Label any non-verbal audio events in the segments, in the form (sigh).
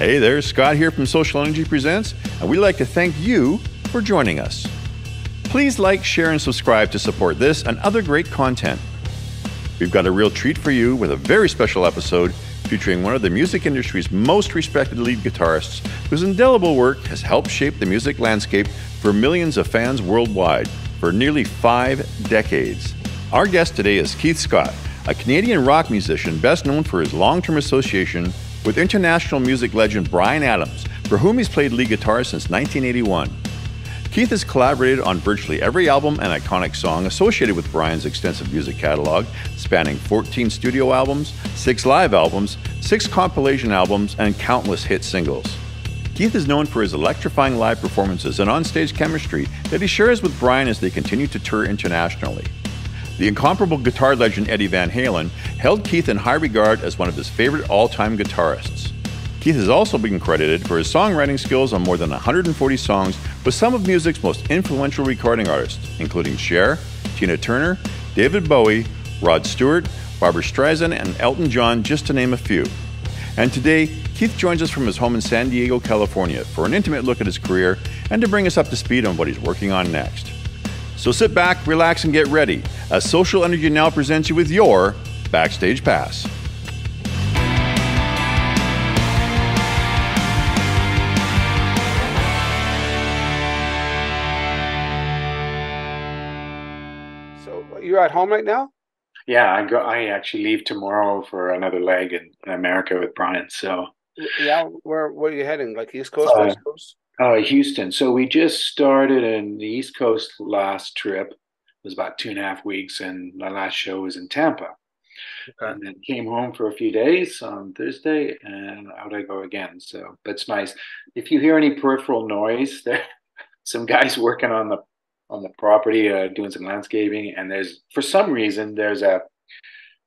Hey there, Scott here from Social Energy Presents, and we'd like to thank you for joining us. Please like, share, and subscribe to support this and other great content. We've got a real treat for you with a very special episode featuring one of the music industry's most respected lead guitarists whose indelible work has helped shape the music landscape for millions of fans worldwide for nearly five decades. Our guest today is Keith Scott, a Canadian rock musician best known for his long term association with international music legend Bryan Adams, for whom he's played lead guitar since 1981. Keith has collaborated on virtually every album and iconic song associated with Bryan's extensive music catalog, spanning 14 studio albums, 6 live albums, 6 compilation albums, and countless hit singles. Keith is known for his electrifying live performances and onstage chemistry that he shares with Bryan as they continue to tour internationally. The incomparable guitar legend Eddie Van Halen held Keith in high regard as one of his favorite all time guitarists. Keith has also been credited for his songwriting skills on more than 140 songs with some of music's most influential recording artists, including Cher, Tina Turner, David Bowie, Rod Stewart, Barbra Streisand, and Elton John, just to name a few. And today, Keith joins us from his home in San Diego, California, for an intimate look at his career and to bring us up to speed on what he's working on next. So sit back, relax, and get ready as Social Energy now presents you with your Backstage Pass. So you're at home right now? Yeah, I go. I actually leave tomorrow for another leg in, in America with Bryan. So Yeah. Where where are you heading? Like East Coast, Uh, West Coast? Uh, Houston. So we just started in the East Coast last trip. It was about two and a half weeks, and my last show was in Tampa. Okay. And then came home for a few days on Thursday, and out I go again. So that's nice. If you hear any peripheral noise, (laughs) there some guys working on the on the property, uh, doing some landscaping, and there's for some reason there's a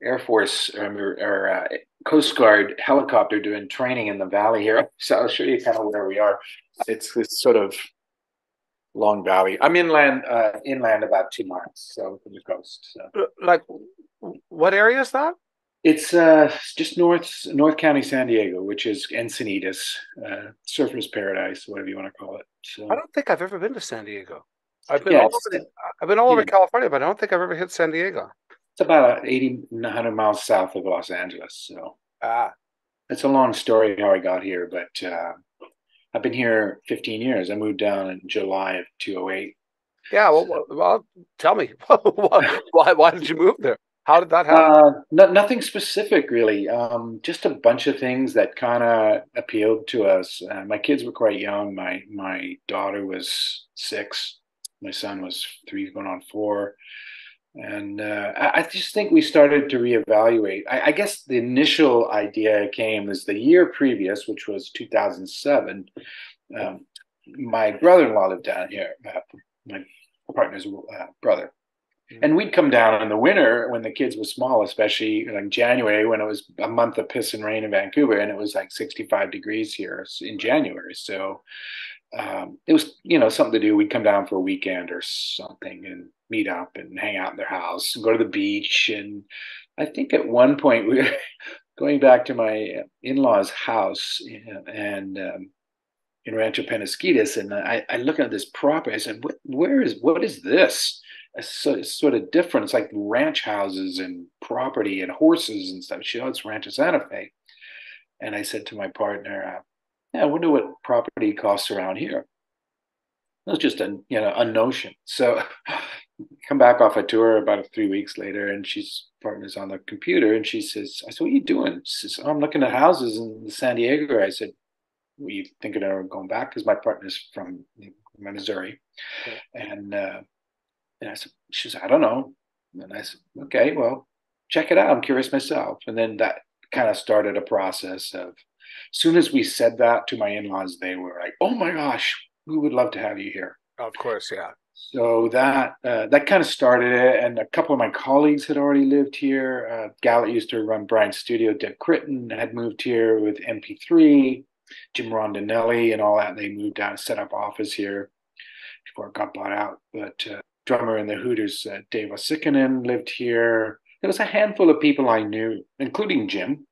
Air Force um, or, or uh, Coast Guard helicopter doing training in the valley here. (laughs) So I'll show you kind of where we are. It's this sort of long valley. I'm inland, uh, inland about two miles, so from the coast. So Like what area is that? it's uh, just north North County, San Diego, which is Encinitas, uh, Surfer's Paradise, whatever you want to call it. So I don't think I've ever been to San Diego. I've been Yeah, all over the, I've been all over yeah. California, but I don't think I've ever hit San Diego. It's about 80, 100 miles south of Los Angeles. So Ah, it's a long story how I got here, but uh, I've been here 15 years. I moved down in July of 208. yeah. Well, well, well tell me, (laughs) why why did you move there? How did that happen? Uh, no, nothing specific, really. Um, just a bunch of things that kind of appealed to us. Uh, my kids were quite young. My my daughter was six. My son was three, going on four. And uh, I, I just think we started to reevaluate. I, I guess the initial idea came as the year previous, which was 2007. Um, my brother-in-law lived down here. Uh, my partner's uh, brother and we'd come down in the winter when the kids were small, especially like January when it was a month of piss and rain in Vancouver, and it was like 65 degrees here in January. So um, it was, you know, something to do. We'd come down for a weekend or something and meet up and hang out in their house and go to the beach. And I think at one point (laughs) we were going back to my in-laws' house and um, in Rancho Penasquitas, and I, I look at this property. I said, what, "Where is what is this?" It's, so, sort of different. It's like ranch houses and property and horses and stuff. She, it's Rancho Santa Fe. And I said to my partner, uh, "Yeah, I wonder what property costs around here." It was just a you know a notion. So (sighs) come back off a tour about three weeks later, and she's partner's on the computer, and she says, "I said, what are you doing?" She says, oh, "I'm looking at houses in San Diego." I said, "Were you thinking of going back?" Because my partner's from Missouri, Okay. and uh, and I said, she said, I don't know. And I said, okay, well, check it out. I'm curious myself. And then that kind of started a process of, soon as we said that to my in-laws, they were like, oh my gosh, we would love to have you here. Of course, yeah. So that uh, that kind of started it, and a couple of my colleagues had already lived here. Uh, gal that used to run Bryan's studio, Deb Critton, had moved here with MP3. Jim Rondinelli and all that. They moved down, and set up office here before it got bought out. But uh, drummer in the Hooters, uh, Dave Uosikkinen, lived here. There was a handful of people I knew, including Jim.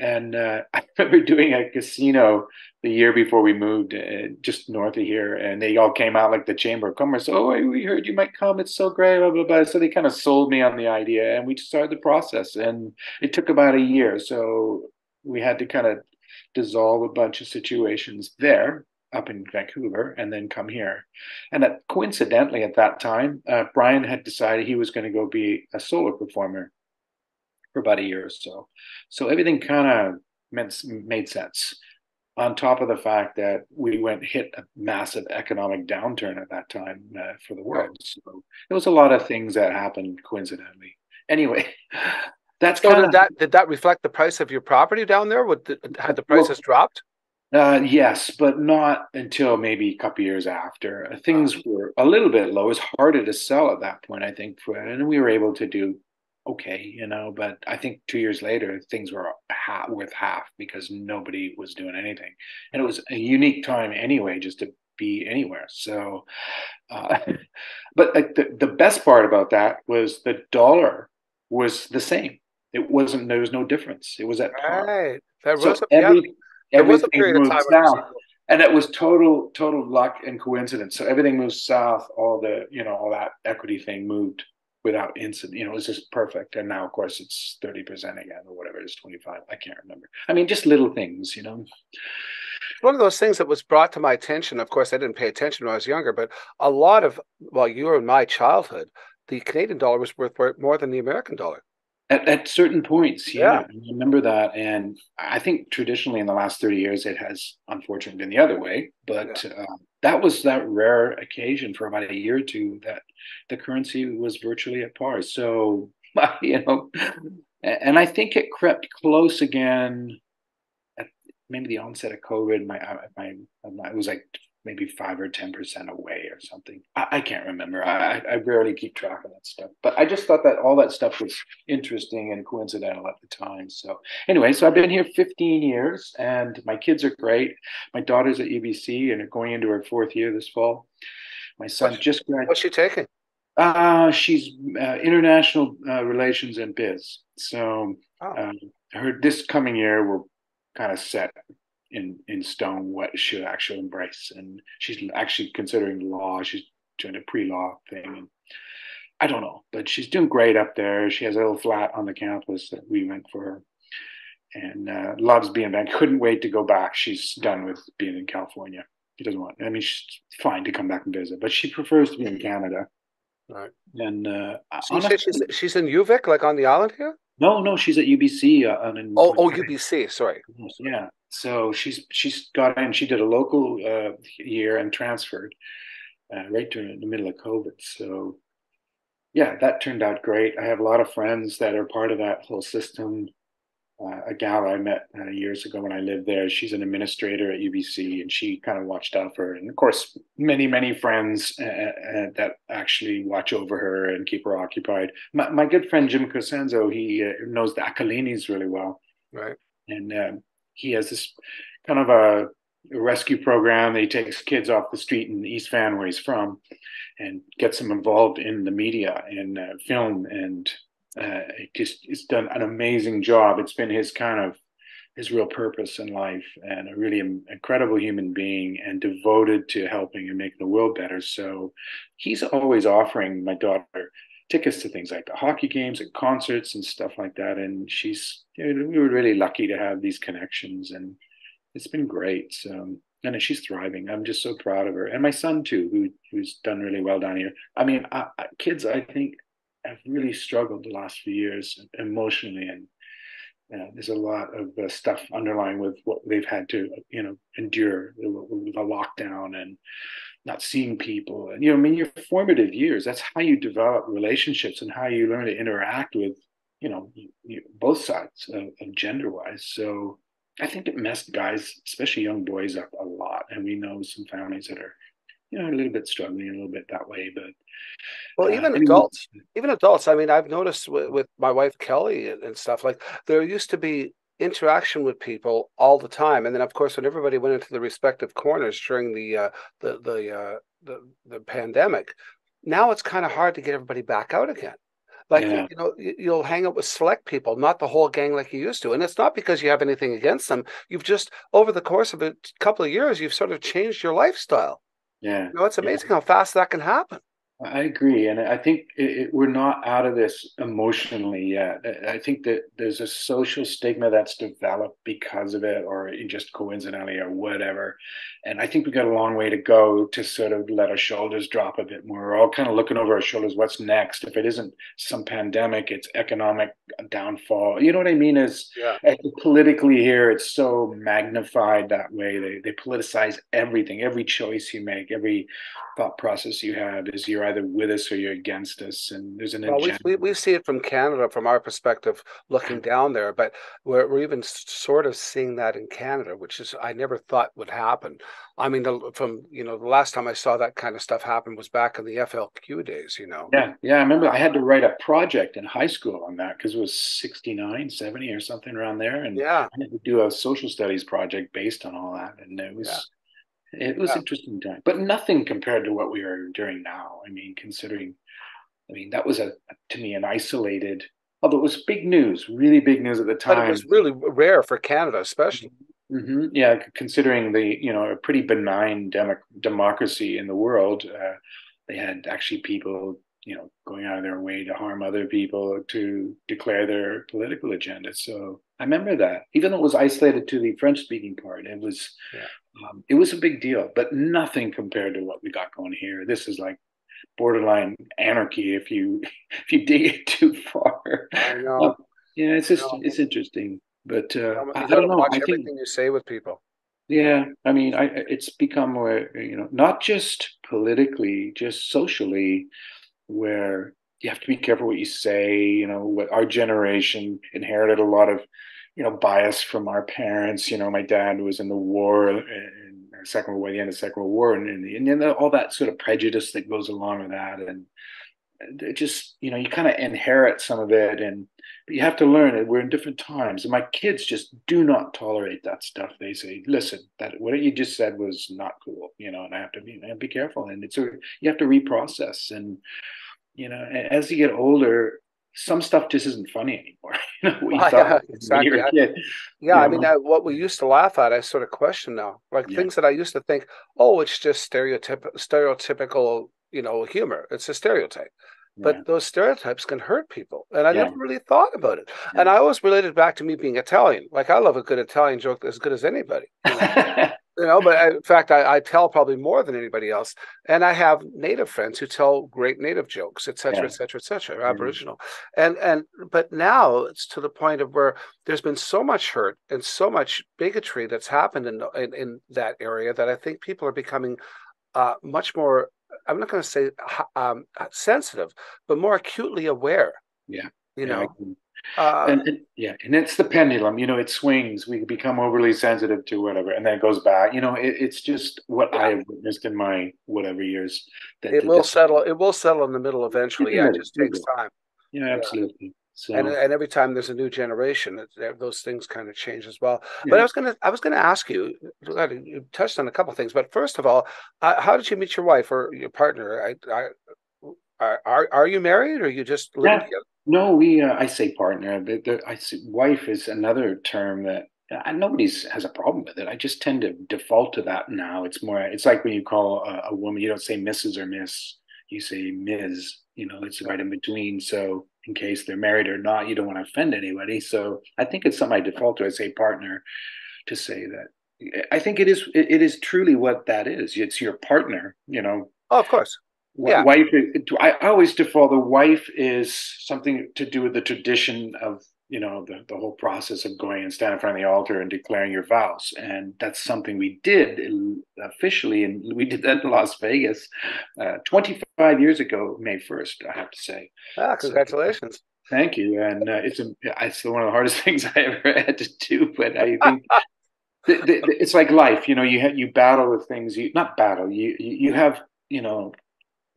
And uh, (laughs) I remember doing a casino the year before we moved, uh, just north of here, and they all came out like the Chamber of Commerce. Oh, we heard you might come. It's so great, blah blah blah. So they kind of sold me on the idea, and we started the process. And it took about a year, so we had to kind of dissolve a bunch of situations there up in Vancouver and then come here. And that, coincidentally, at that time, uh, Bryan had decided he was going to go be a solo performer for about a year or so. So everything kind of made sense. On top of the fact that we went hit a massive economic downturn at that time uh, for the world, so there was a lot of things that happened coincidentally. Anyway, (laughs) that's so kind of that did that reflect the price of your property down there? Would the, had the prices Well, dropped? Uh, yes, but not until maybe a couple years after. Uh, Things were a little bit low. It was harder to sell at that point, I think, for, and we were able to do okay, you know. But I think two years later, things were half, worth half because nobody was doing anything, and it was a unique time anyway, just to be anywhere. So, uh, (laughs) but like the the best part about that was the dollar was the same. It wasn't. There was no difference. It was at par. Right. There So was a, yeah, every, there was a everything period of time when it was south, and it was total total luck and coincidence. So everything moved south. All the you know all that equity thing moved without incident. You know, it was just perfect. And now, of course, it's thirty percent again or whatever it is, twenty five. I can't remember. I mean, just little things. You know. one of those things that was brought to my attention. Of course, I didn't pay attention when I was younger, but a lot of well, you were in my childhood. The Canadian dollar was worth more than the American dollar. At, at certain points, Yeah. yeah, I remember that, and I think traditionally in the last thirty years, it has unfortunately been the other way. But uh, that was that rare occasion for about a year or two that the currency was virtually at par. So (laughs) you know, and I think it crept close again at maybe the onset of COVID. My my, my it was like maybe five or ten percent away or something. I, I can't remember. I, I rarely keep track of that stuff. But I just thought that all that stuff was interesting and coincidental at the time. So anyway, so I've been here 15 years, and my kids are great. My daughter's at UBC and going into her fourth year this fall. My son What's- just graduated. What's she taking? Uh, she's uh, international uh, relations and biz. So Oh. um, her this coming year we're kind of set in in stone what she'll actually embrace, and she's actually considering law. She's doing a pre-law thing, and I don't know, but she's doing great up there. She has a little flat on the campus that we went for her, and uh, loves being back. (laughs) Couldn't wait to go back. She's done with being in California. She doesn't want. I mean, she's fine to come back and visit, but she prefers to be in Canada. Right. And uh, So honestly- she's she's in UVic, like on the island here. No, no, she's at UBC. Uh, in- Oh, oh, UBC. Sorry. Yeah. So she's she's got in. She did a local uh, year and transferred uh, right during the middle of COVID. So yeah, that turned out great. I have a lot of friends that are part of that whole system. Uh, a gal I met uh, years ago when I lived there, she's an administrator at UBC, and she kind of watched out for her. And of course, many many friends uh, uh, that actually watch over her and keep her occupied. My, my good friend Jim Cosenzo, he uh, knows the Aquilinis really well Right. and um, he has this kind of a, rescue program. That he takes kids off the street in East Van, where he's from, and gets them involved in the media and uh, film, and uh, it just it's done an amazing job. It's been his kind of his real purpose in life, and a really incredible human being, and devoted to helping and making the world better. So he's always offering my daughter tickets to things like the hockey games and concerts and stuff like that. And she's, you know, we were really lucky to have these connections, and it's been great. So, and she's thriving. I'm just so proud of her, and my son too, who who's done really well down here. I mean, I, I, kids, I think, have really struggled the last few years emotionally, and uh, there's a lot of uh, stuff underlying with what they've had to, you know, endure the, the lockdown and not seeing people. And you know i mean your formative years that's how you develop relationships and how you learn to interact with you know you, both sides of, of gender wise so i think it messed guys especially young boys up a lot. And we know some families that are you know a little bit struggling a little bit that way but Well, uh, even anyway, adults, even adults. I mean, I've noticed with, with my wife Kelly and, and stuff like there used to be interaction with people all the time, and then of course when everybody went into the respective corners during the uh, the the, uh, the the pandemic, now it's kind of hard to get everybody back out again. Like yeah. you know, you'll hang out with select people, not the whole gang like you used to. And it's not because you have anything against them. You've just over the course of a couple of years, you've sort of changed your lifestyle. Yeah, you know, it's amazing yeah. how fast that can happen. I agree, and I think it, it, we're not out of this emotionally yet. I think that there's a social stigma that's developed because of it, or just coincidentally, or whatever. And I think we've got a long way to go to sort of let our shoulders drop a bit more. We're all kind of looking over our shoulders. What's next? If it isn't some pandemic, it's economic downfall. You know what I mean? Is yeah. politically here, it's so magnified that way. They they politicize everything, every choice you make, every thought process you have is you're either with us or you're against us and there's an well, we, we, see it from canada from our perspective looking down there but we're, we're even sort of seeing that in canada which is i never thought would happen. I mean the, from you know the last time i saw that kind of stuff happen was back in the flq days you know? Yeah yeah i remember i had to write a project in high school on that because it was 69 70 or something around there and yeah. I had to do a social studies project based on all that and it was yeah it was yeah. interesting time, but nothing compared to what we are doing now. I mean, considering, I mean, that was a to me an isolated, although it was big news, really big news at the time. But it was really rare for Canada, especially. Mm-hmm. Yeah, considering the you know a pretty benign demo- democracy in the world, uh, they had actually people you know going out of their way to harm other people to declare their political agenda. So I remember that, even though it was isolated to the French speaking part, it was yeah. um, it was a big deal, but nothing compared to what we got going here. This is like borderline anarchy if you (laughs) if you dig it too far. I know. Um, yeah, it's just it's interesting, but uh, I, I, don't know. I think you say with people. Yeah, I mean, I, it's become where you know, not just politically, just socially, where you have to be careful what you say. You know, what our generation inherited a lot of, you know, bias from our parents. You know, my dad was in the war, uh, in the Second World War, the end of the Second World War, and, and, and all that sort of prejudice that goes along with that, and it just you know you kind of inherit some of it and but you have to learn it we're in different times and my kids just do not tolerate that stuff they say listen that what you just said was not cool you know and i have to be be careful and it's a you have to reprocess and you know, as you get older, some stuff just isn't funny anymore. (laughs) you know, well, yeah, exactly. yeah, yeah I mean, I, what we used to laugh at, I sort of question now. Like yeah. things that I used to think, oh, it's just stereotyp- stereotypical, you know, humor. It's a stereotype. But yeah. those stereotypes can hurt people. And I never really thought about it. And I always related back to me being Italian. Like I love a good Italian joke as good as anybody. You know? (laughs) you know but I, in fact I, I, tell probably more than anybody else and i have native friends who tell great native jokes et cetera yeah. et cetera et cetera mm-hmm. aboriginal and and but now it's to the point of where there's been so much hurt and so much bigotry that's happened in in, in that area that i think people are becoming uh, much more i'm not going to say um, sensitive but more acutely aware yeah you know uh, and, and, yeah, and it's the pendulum. You know, it swings. We become overly sensitive to whatever, and then it goes back. You know, it, it's just what yeah. I have witnessed in my whatever years. That, it will settle. It will settle in the middle eventually. Yeah, it just takes time. Yeah, absolutely. So, and, and every time there's a new generation, those things kind of change as well. Yeah. But I was gonna, I was gonna ask you. You touched on a couple things, but first of all, uh, how did you meet your wife or your partner? I, I, are, are you married or you just living yeah. together? No, we. Uh, I say partner, but the, I say wife is another term that uh, nobody's has a problem with it. I just tend to default to that now. It's more. It's like when you call a, a woman, you don't say Mrs. or Miss. You say Ms. You know, it's right in between. So in case they're married or not, you don't want to offend anybody. So I think it's something I default to. I say partner to say that. I think it is. It, it is truly what that is. It's your partner. You know. Oh, of course yeah. wife I always default the wife is something to do with the tradition of you know the, the whole process of going and standing in front of the altar and declaring your vows. And that's something we did officially and we did that in las vegas uh, 25 years ago may 1st i have to say. Ah congratulations. so, thank you. And uh, it's a, it's one of the hardest (laughs) things i ever had to do but i (laughs) think the, the, it's like life you know you have, you battle with things you not battle you you have you know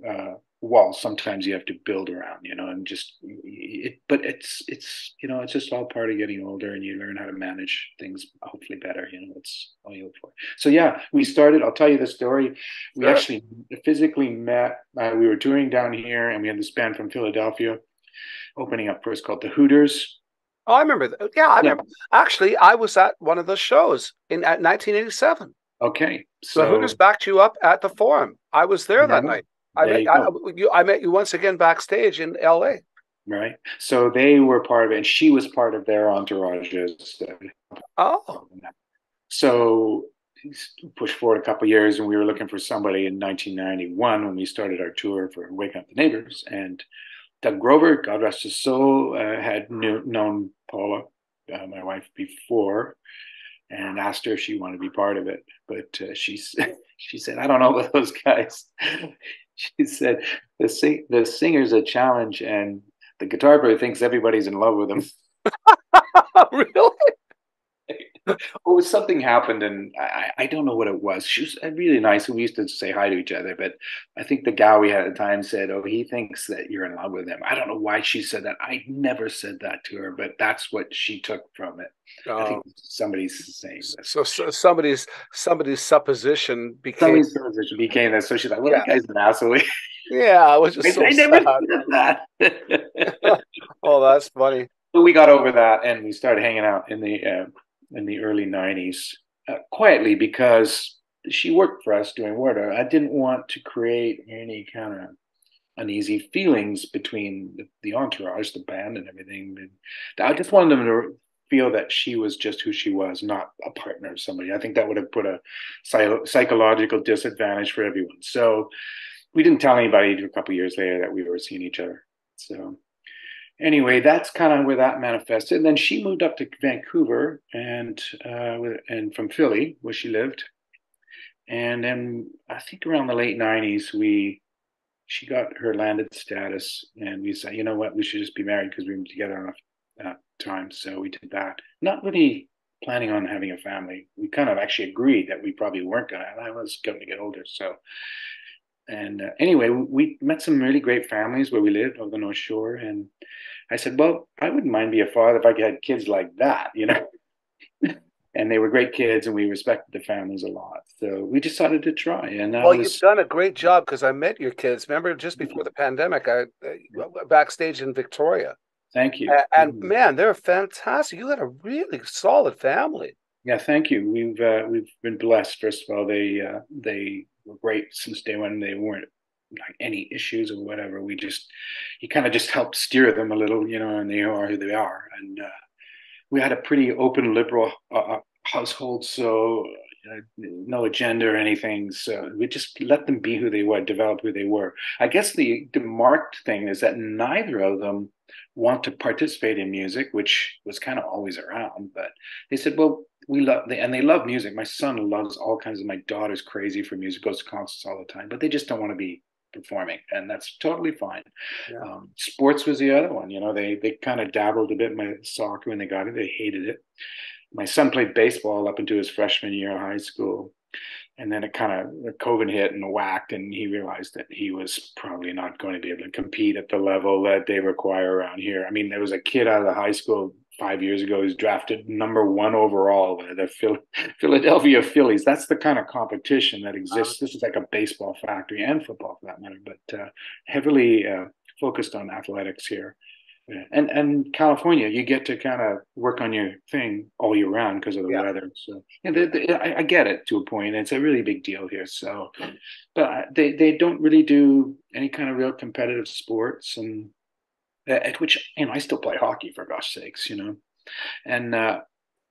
uh, walls sometimes you have to build around you know and just it but it's it's you know it's just all part of getting older and you learn how to manage things hopefully better you know it's all you look for so yeah we started i'll tell you the story we actually physically met uh, we were touring down here and we had this band from philadelphia opening up first called the Hooters. Oh, I remember that. Yeah, I remember. Actually, I was at one of those shows in at 1987. Okay, So the Hooters backed you up at the Forum. I was there that night. I met, you I, you, I met you once again backstage in L.A. right. So they were part of it, and she was part of their entourages. Oh, So push forward a couple years, and we were looking for somebody in 1991 when we started our tour for Waking Up the Neighbors. And Doug Grover, God rest his soul, uh, had knew, known Paula, uh, my wife, before, and asked her if she wanted to be part of it. But uh, she (laughs) she said, "I don't know about those guys." (laughs) she said, "The sing- the singer's a challenge, and the guitar player thinks everybody's in love with him." (laughs) really? (laughs) Oh, something happened, and I, I don't know what it was. She was really nice, and we used to say hi to each other. But I think the gal we had at the time said, "Oh, he thinks that you're in love with him." I don't know why she said that. I never said that to her, but that's what she took from it. I Oh. think somebody's saying this. So, so somebody's somebody's supposition became. Somebody's supposition became that. So she's like, "Well, that guy's an asshole." (laughs) Yeah, it was just I, so I never said that. (laughs) Oh, that's funny. But we got over that and we started hanging out in the uh, in the early 90s uh, quietly because she worked for us doing water i didn't want to create any kind of uneasy feelings between the, the entourage the band and everything. And i just wanted them to feel that she was just who she was not a partner of somebody. I think that would have put a psy- psychological disadvantage for everyone. So we didn't tell anybody a couple years later that we were seeing each other. So anyway, that's kind of where that manifested. And then she moved up to Vancouver and uh, and from Philly, where she lived. And then I think around the late '90s, we she got her landed status, and we said, you know what, we should just be married because we've been together enough uh, time. So we did that. Not really planning on having a family. We kind of actually agreed that we probably weren't gonna. And I was going to get older, so. And uh, anyway, we met some really great families where we lived over the North Shore, and I said, "Well, I wouldn't mind be a father if I had kids like that, you know." (laughs) and they were great kids, and we respected the families a lot. So we decided to try. And that Well, was you've done a great job because I met your kids. Remember, just before the pandemic, I uh, backstage in Victoria, thank you. A- and Mhm. man, they're fantastic. You had a really solid family. Yeah, thank you. We've uh, we've been blessed. First of all, they uh, they were great since day one. They weren't like any issues or whatever. We just you kind of just helped steer them a little, you know, and they are who they are. And uh, we had a pretty open, liberal uh, uh, household, so uh, no agenda or anything. So we just let them be who they were, develop who they were. I guess the the marked thing is that neither of them want to participate in music, which was kind of always around, but they said, well, we love they, and they love music. My son loves all kinds of. My daughter's crazy for music, goes to concerts all the time, but they just don't want to be performing, and that's totally fine. Yeah. Um, sports was the other one. You know, they they kind of dabbled a bit in my soccer when they got it. They hated it. My son played baseball up into his freshman year of high school, and then it kind of COVID hit and whacked, and he realized that he was probably not going to be able to compete at the level that they require around here. I mean, there was a kid out of the high school five years ago who's drafted number one overall by the (laughs) Philadelphia Phillies. That's the kind of competition that exists. This is like a baseball factory and football for that matter, but uh, heavily uh, focused on athletics here. Yeah. And and California, you get to kind of work on your thing all year round because of the Yeah. weather. So yeah, they, they, I, I get it to a point. It's a really big deal here. So, but they they don't really do any kind of real competitive sports, and uh, at which you know I still play hockey for gosh sakes, you know, and uh,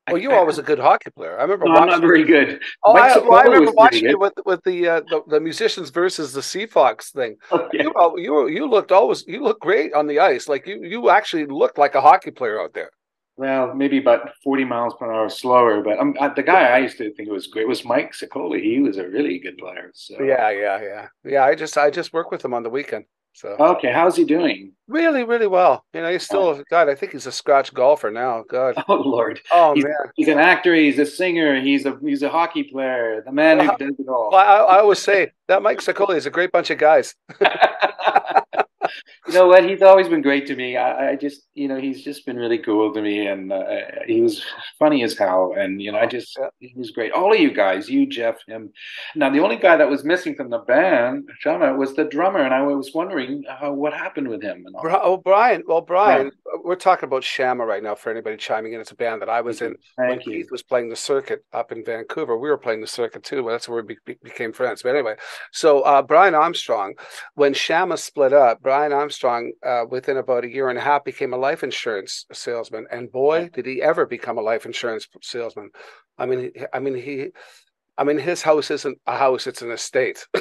Well, you were always a good hockey player. I remember no, I'm watching. not very good. oh, I, well, I remember watching you with with the, uh, the the musicians versus the Sea Fox thing. Yeah. You, you you looked always you looked great on the ice. Like you you actually looked like a hockey player out there. Well, maybe about 40 miles per hour slower, but um, uh, the guy I used to think was great was Mike Sicoli. He was a really good player. So Yeah, yeah, yeah, yeah. I just I just work with him on the weekend. So okay, how's he doing? really, really well. You know, he's still God. I think he's a scratch golfer now. God. (laughs) Oh Lord, Oh he's, man. he's an actor. He's a singer. He's a he's a hockey player. The man who does it all. Well, I, I always say that Mike Sicoli is a great bunch of guys. (laughs) (laughs) (laughs) you know what? He's always been great to me. I, I just, you know, he's just been really cool to me, and uh, he was funny as hell. And you know, I just, he was great. All of you guys, you, Jeff, him. Now, the only guy that was missing from the band, Shama, was the drummer, and I was wondering uh, what happened with him. And all. Oh, Brian. Well, Brian, yeah. we're talking about Shama right now. For anybody chiming in, it's a band that I was Thank in Thank when you. Keith was playing the circuit up in Vancouver. We were playing the circuit too. That's where we be- became friends. But anyway, so uh, Brian Armstrong, when Shama split up, Brian Armstrong, uh, within about a year and a half, became a life insurance salesman. And boy, did he ever become a life insurance salesman! I mean, I mean, he, I mean, his house isn't a house; it's an estate. (laughs)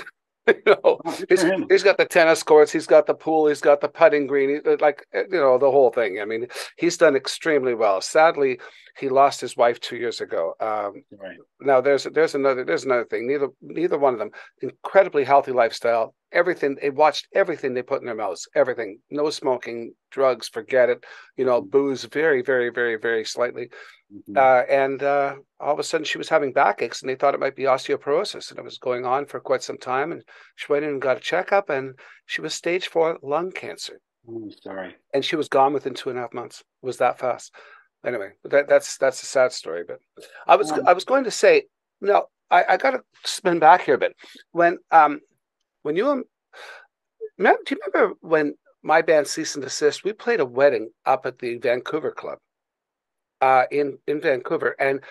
you know, oh, he's, he's got the tennis courts, he's got the pool, he's got the putting green, like you know the whole thing. I mean, he's done extremely well. Sadly, he lost his wife two years ago. Um, right. Now there's there's another there's another thing. Neither neither one of them incredibly healthy lifestyle. Everything they watched everything they put in their mouths. Everything. No smoking, drugs, forget it. You know, booze very very very very slightly. Mm-hmm. Uh, and uh, all of a sudden, she was having backaches, and they thought it might be osteoporosis, and it was going on for quite some time. And she went in and got a checkup, and she was stage four lung cancer. Oh, sorry. And she was gone within two and a half months. It was that fast. Anyway, that, that's that's a sad story. But I was um, I was going to say, no, I, I got to spin back here a bit. When um when you um, do you remember when my band Cease and Desist? We played a wedding up at the Vancouver Club uh, in in Vancouver, and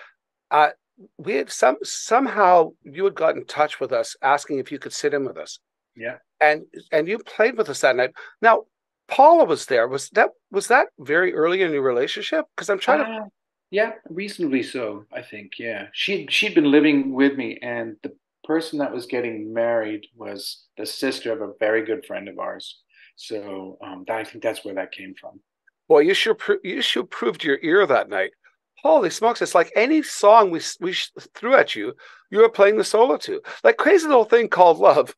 uh, we had some somehow you had got in touch with us asking if you could sit in with us. Yeah, and and you played with us that night. Now Paula was there. Was that was that very early in your relationship? Because I'm trying uh, to. Yeah, reasonably so. I think. Yeah, she she'd been living with me, and the person that was getting married was the sister of a very good friend of ours. So um, I think that's where that came from. Boy, you sure you sure proved your ear that night. Holy smokes! It's like any song we we threw at you, you were playing the solo to. Like crazy little thing called love.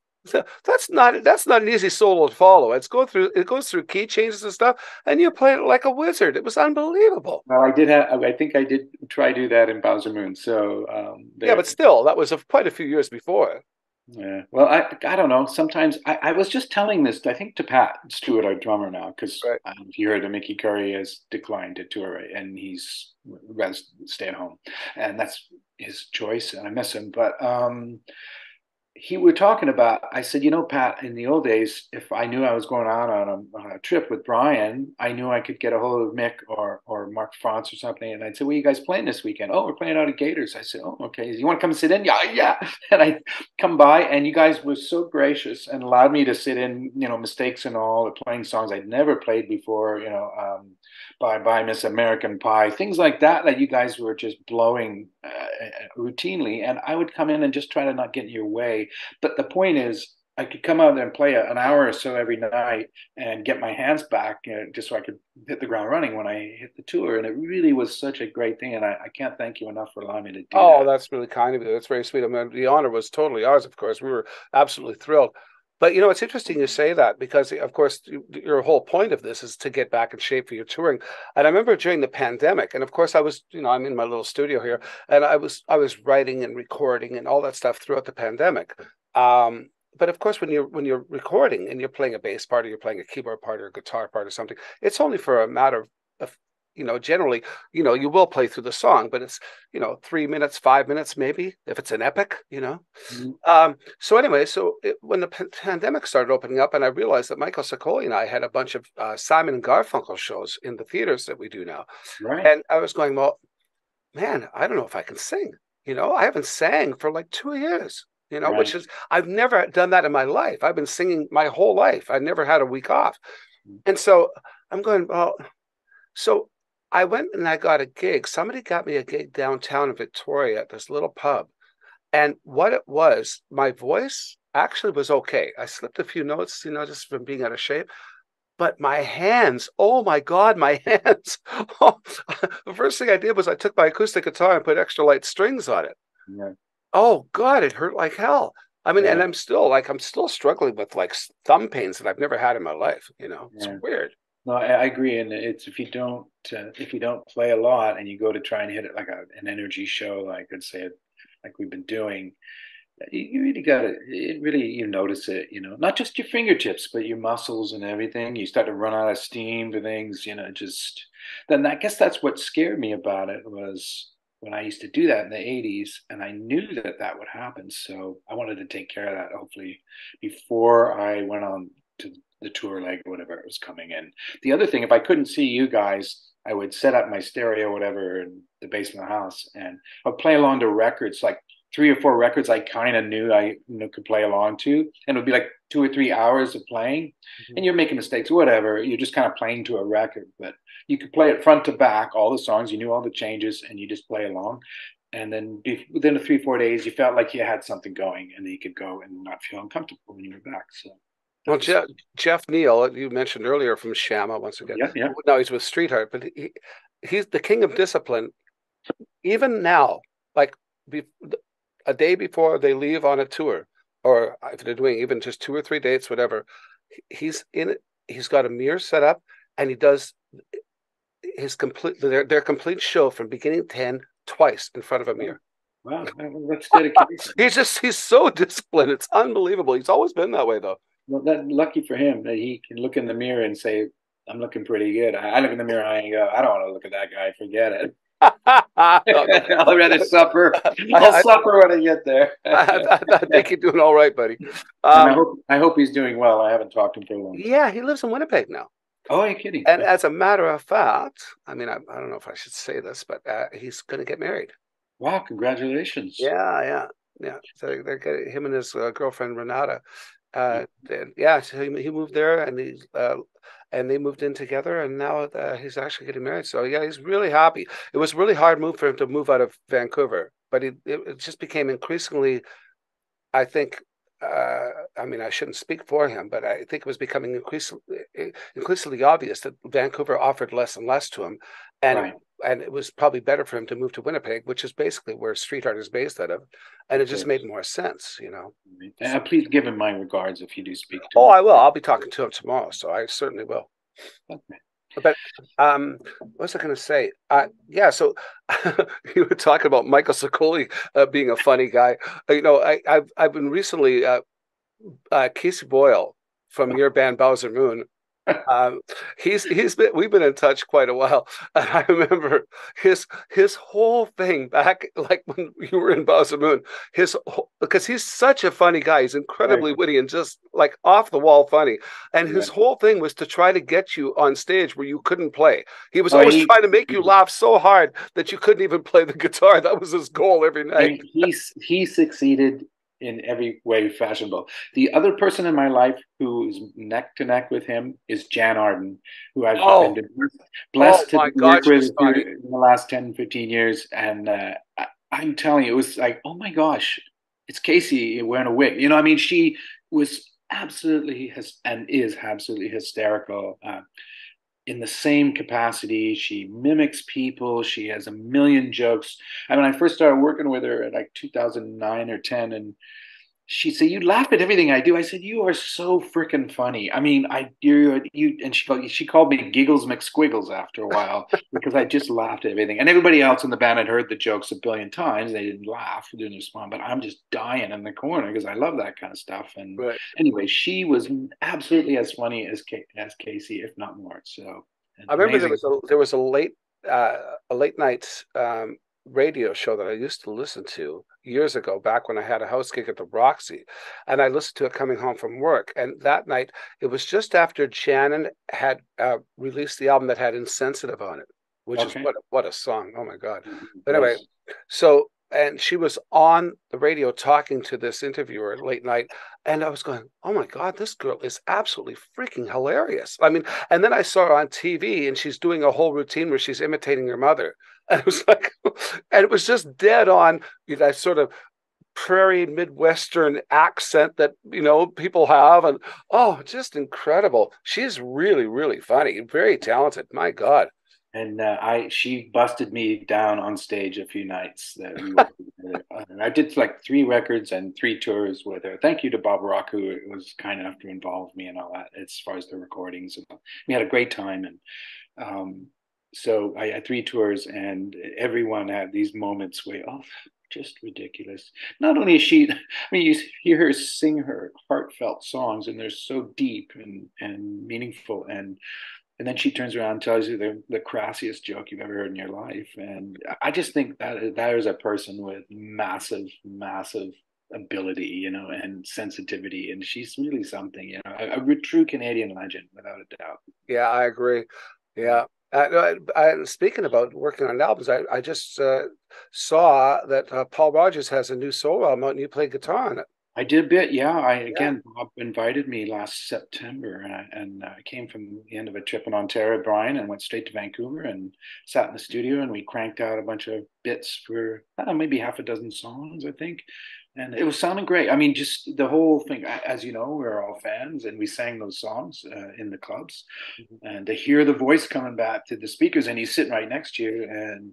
That's not that's not an easy solo to follow. It's go through it goes through key changes and stuff, and you play it like a wizard. It was unbelievable. Well, I did have I think I did try to do that in Bowser Moon. So um, yeah, but still, that was a, quite a few years before. Yeah. Well, I I don't know. Sometimes I, I was just telling this, I think, to Pat Stewart, our drummer now, because right. um, you heard that Mickey Curry has declined to tour and he's rather stay at home, and that's his choice, and I miss him. But um, he were talking about i said you know pat in the old days if i knew i was going out on a, on a, trip with bryan i knew i could get a hold of mick or or mark france or something. And i'd say well you guys playing this weekend? Oh we're playing out at gators. I said oh okay. You want to come sit in? Yeah yeah. (laughs) And i come by and you guys were so gracious and allowed me to sit in you know mistakes and all playing songs i'd never played before you know um, by by Miss American Pie, things like that that you guys were just blowing uh, routinely, and I would come in and just try to not get in your way. But the point is, I could come out there and play an hour or so every night and get my hands back, you know, just so I could hit the ground running when I hit the tour. And it really was such a great thing, and I, I can't thank you enough for allowing me to do oh, that. Oh, that's really kind of you. That's very sweet. I mean, the honor was totally ours. Of course, we were absolutely thrilled. But you know, it's interesting you say that because, of course, your whole point of this is to get back in shape for your touring. And I remember during the pandemic, and of course, I was, you know, I'm in my little studio here, and I was, I was writing and recording and all that stuff throughout the pandemic. Um, but of course, when you're when you're recording and you're playing a bass part or you're playing a keyboard part or a guitar part or something, it's only for a matter of you know, generally, you know, you will play through the song, but it's, you know, three minutes, five minutes, maybe if it's an epic, you know. Mm-hmm. Um, so anyway, so it, when the p- pandemic started opening up, and I realized that Michael Sicoli and I had a bunch of uh, Simon and Garfunkel shows in the theaters that we do now, right. and I was going, well, man, I don't know if I can sing. You know, I haven't sang for like two years. You know, right. which is I've never done that in my life. I've been singing my whole life. I never had a week off, mm-hmm. and so I'm going, well, so I went and I got a gig. Somebody got me a gig downtown in Victoria at this little pub. And what it was, my voice actually was okay. I slipped a few notes, you know, just from being out of shape. But my hands, oh my God, my (laughs) hands. (laughs) The first thing I did was I took my acoustic guitar and put extra light strings on it. Yeah. Oh God, it hurt like hell. I mean, yeah. and I'm still like, I'm still struggling with like thumb pains that I've never had in my life. You know, it's weird. No, I, agree, and it's if you don't uh, if you don't play a lot and you go to try and hit it like a, an energy show, like I'd say, like we've been doing, you really got it really you notice it you know? Not just your fingertips but your muscles and everything. You start to run out of steam to things you know just then i guess that's what scared me about it was when i used to do that in the 80s and i knew that that would happen so i wanted to take care of that hopefully before i went on the tour leg or whatever it was coming in the other thing if i couldn't see you guys I would set up my stereo, whatever, in the basement of the house, and I'd play along to records like three or four records I kind of knew I you know, could play along to, and it would be like two or three hours of playing, mm-hmm. and you're making mistakes, whatever. You're just kind of playing to a record, but you could play it front to back, all the songs. You knew all the changes, and you just play along. And then within the three four days, you felt like you had something going, and then you could go and not feel uncomfortable when you were back. So. Well, Jeff, Jeff Neal, you mentioned earlier from Shama once again. Yeah, yeah. Now he's with Streetheart, but he, he's the king of discipline. Even now, like a day before they leave on a tour, or if they're doing even just two or three dates, whatever, he's in it. He's got a mirror set up, and he does his complete their their complete show from beginning to end twice in front of a mirror. Wow, that's dedication. (laughs) he's just he's so disciplined. It's unbelievable. He's always been that way, though. Well, that lucky for him that he can look in the mirror and say, "I'm looking pretty good." I, I look in the mirror and I go, "I don't want to look at that guy. Forget it." (laughs) (laughs) I'll rather suffer. I'll I, suffer when I get there. (laughs) I, I, think you're doing all right, buddy. Um, I hope I hope he's doing well. I haven't talked to him for a long time. Yeah, he lives in Winnipeg now. Oh, you kidding? And as a matter of fact, I mean, I, I don't know if I should say this, but uh, he's going to get married. Wow! Congratulations. Yeah, yeah, yeah. So they're getting him and his uh, girlfriend Renata. Uh, yeah, so he, he moved there, and he's uh, and they moved in together and now uh, he's actually getting married. So yeah he's really happy. It was really hard move for him to move out of vancouver but it, it just became increasingly i think uh, I mean, I shouldn't speak for him, but I think it was becoming increasingly, increasingly obvious that Vancouver offered less and less to him, and right. And it was probably better for him to move to Winnipeg, which is basically where Streetheart is based out of, and it just made more sense, you know. Uh, please give him my regards if you do speak to oh, him. Oh, I will. I'll be talking to him tomorrow, so I certainly will. Okay. But um, what was I going to say? Uh, yeah, so (laughs) you were talking about Michael Sicoli uh, being a funny guy. Uh, you know, I, have I've been recently uh, uh, Casey Boyle from your band Bowser Moon um, he's he's been we've been in touch quite a while, (laughs) and I remember his his whole thing back like when you were in Bowser Moon. His because he's such a funny guy, he's incredibly right. witty and just like off the wall funny. And his yeah. whole thing was to try to get you on stage where you couldn't play. He was oh, always he, trying to make you (clears throat) laugh so hard that you couldn't even play the guitar. That was his goal every night. He he succeeded in every way fashionable. The other person in my life who is neck to neck with him is Jann Arden, who I've oh. been blessed oh, to work with in the last 10, 15 years. And uh, I, I'm telling you, it was like, oh my gosh, it's Casey wearing a wig. You know, I mean, she was absolutely has and is absolutely hysterical. Uh, in the same capacity. She mimics people. She has a million jokes. I mean, I first started working with her at like 2009 or 10, and she said, "You laugh at everything I do." I said, "You are so freaking funny." I mean, I you you and she called she called me Giggles McSquiggles after a while (laughs) because I just laughed at everything. And everybody else in the band had heard the jokes a billion times. They didn't laugh, they didn't respond. But I'm just dying in the corner because I love that kind of stuff. And right. anyway, she was absolutely as funny as as Casey, if not more. So I remember amazing. there was a there was a late uh, a late night um, radio show that I used to listen to years ago, back when I had a house gig at the Roxy, and I listened to it coming home from work. And that night, it was just after Shannon had uh, released the album that had "Insensitive" on it, which okay. is what what a song! Oh my god! Mm-hmm. But anyway, so and she was on the radio talking to this interviewer late night and i was going oh my god this girl is absolutely freaking hilarious i mean and then i saw her on tv and she's doing a whole routine where she's imitating her mother (laughs) and it was like and it was just dead on you know, that sort of prairie midwestern accent that you know people have and oh just incredible she's really really funny very talented my god and uh, I she busted me down on stage a few nights that we together. (laughs) I did like three records and three tours with her. Thank you to Bob Rock who was kind enough to involve me and all that as far as the recordings. And We had a great time and um, so I had three tours, and everyone had these moments where, oh, just ridiculous. Not only is she, (laughs) I mean, you hear her sing her heartfelt songs, and they're so deep and and meaningful, and and then she turns around and tells you the the crassiest joke you've ever heard in your life, and I just think that that is a person with massive, massive ability, you know, and sensitivity, and she's really something, you know, a, a true Canadian legend without a doubt. Yeah, I agree. Yeah, uh, I, speaking about working on albums, I, I just uh, saw that uh, Paul Rodgers has a new solo album and you play guitar on it. I did a bit, yeah. I again, yeah. Bob invited me last September, and I, and I came from the end of a trip in Ontario, Bryan, and went straight to Vancouver and sat in the studio, and we cranked out a bunch of bits for uh, maybe half a dozen songs, I think and it was sounding great. I mean, just the whole thing. As you know, we're all fans, and we sang those songs uh, in the clubs, mm-hmm. and to hear the voice coming back to the speakers, and he's sitting right next to you, and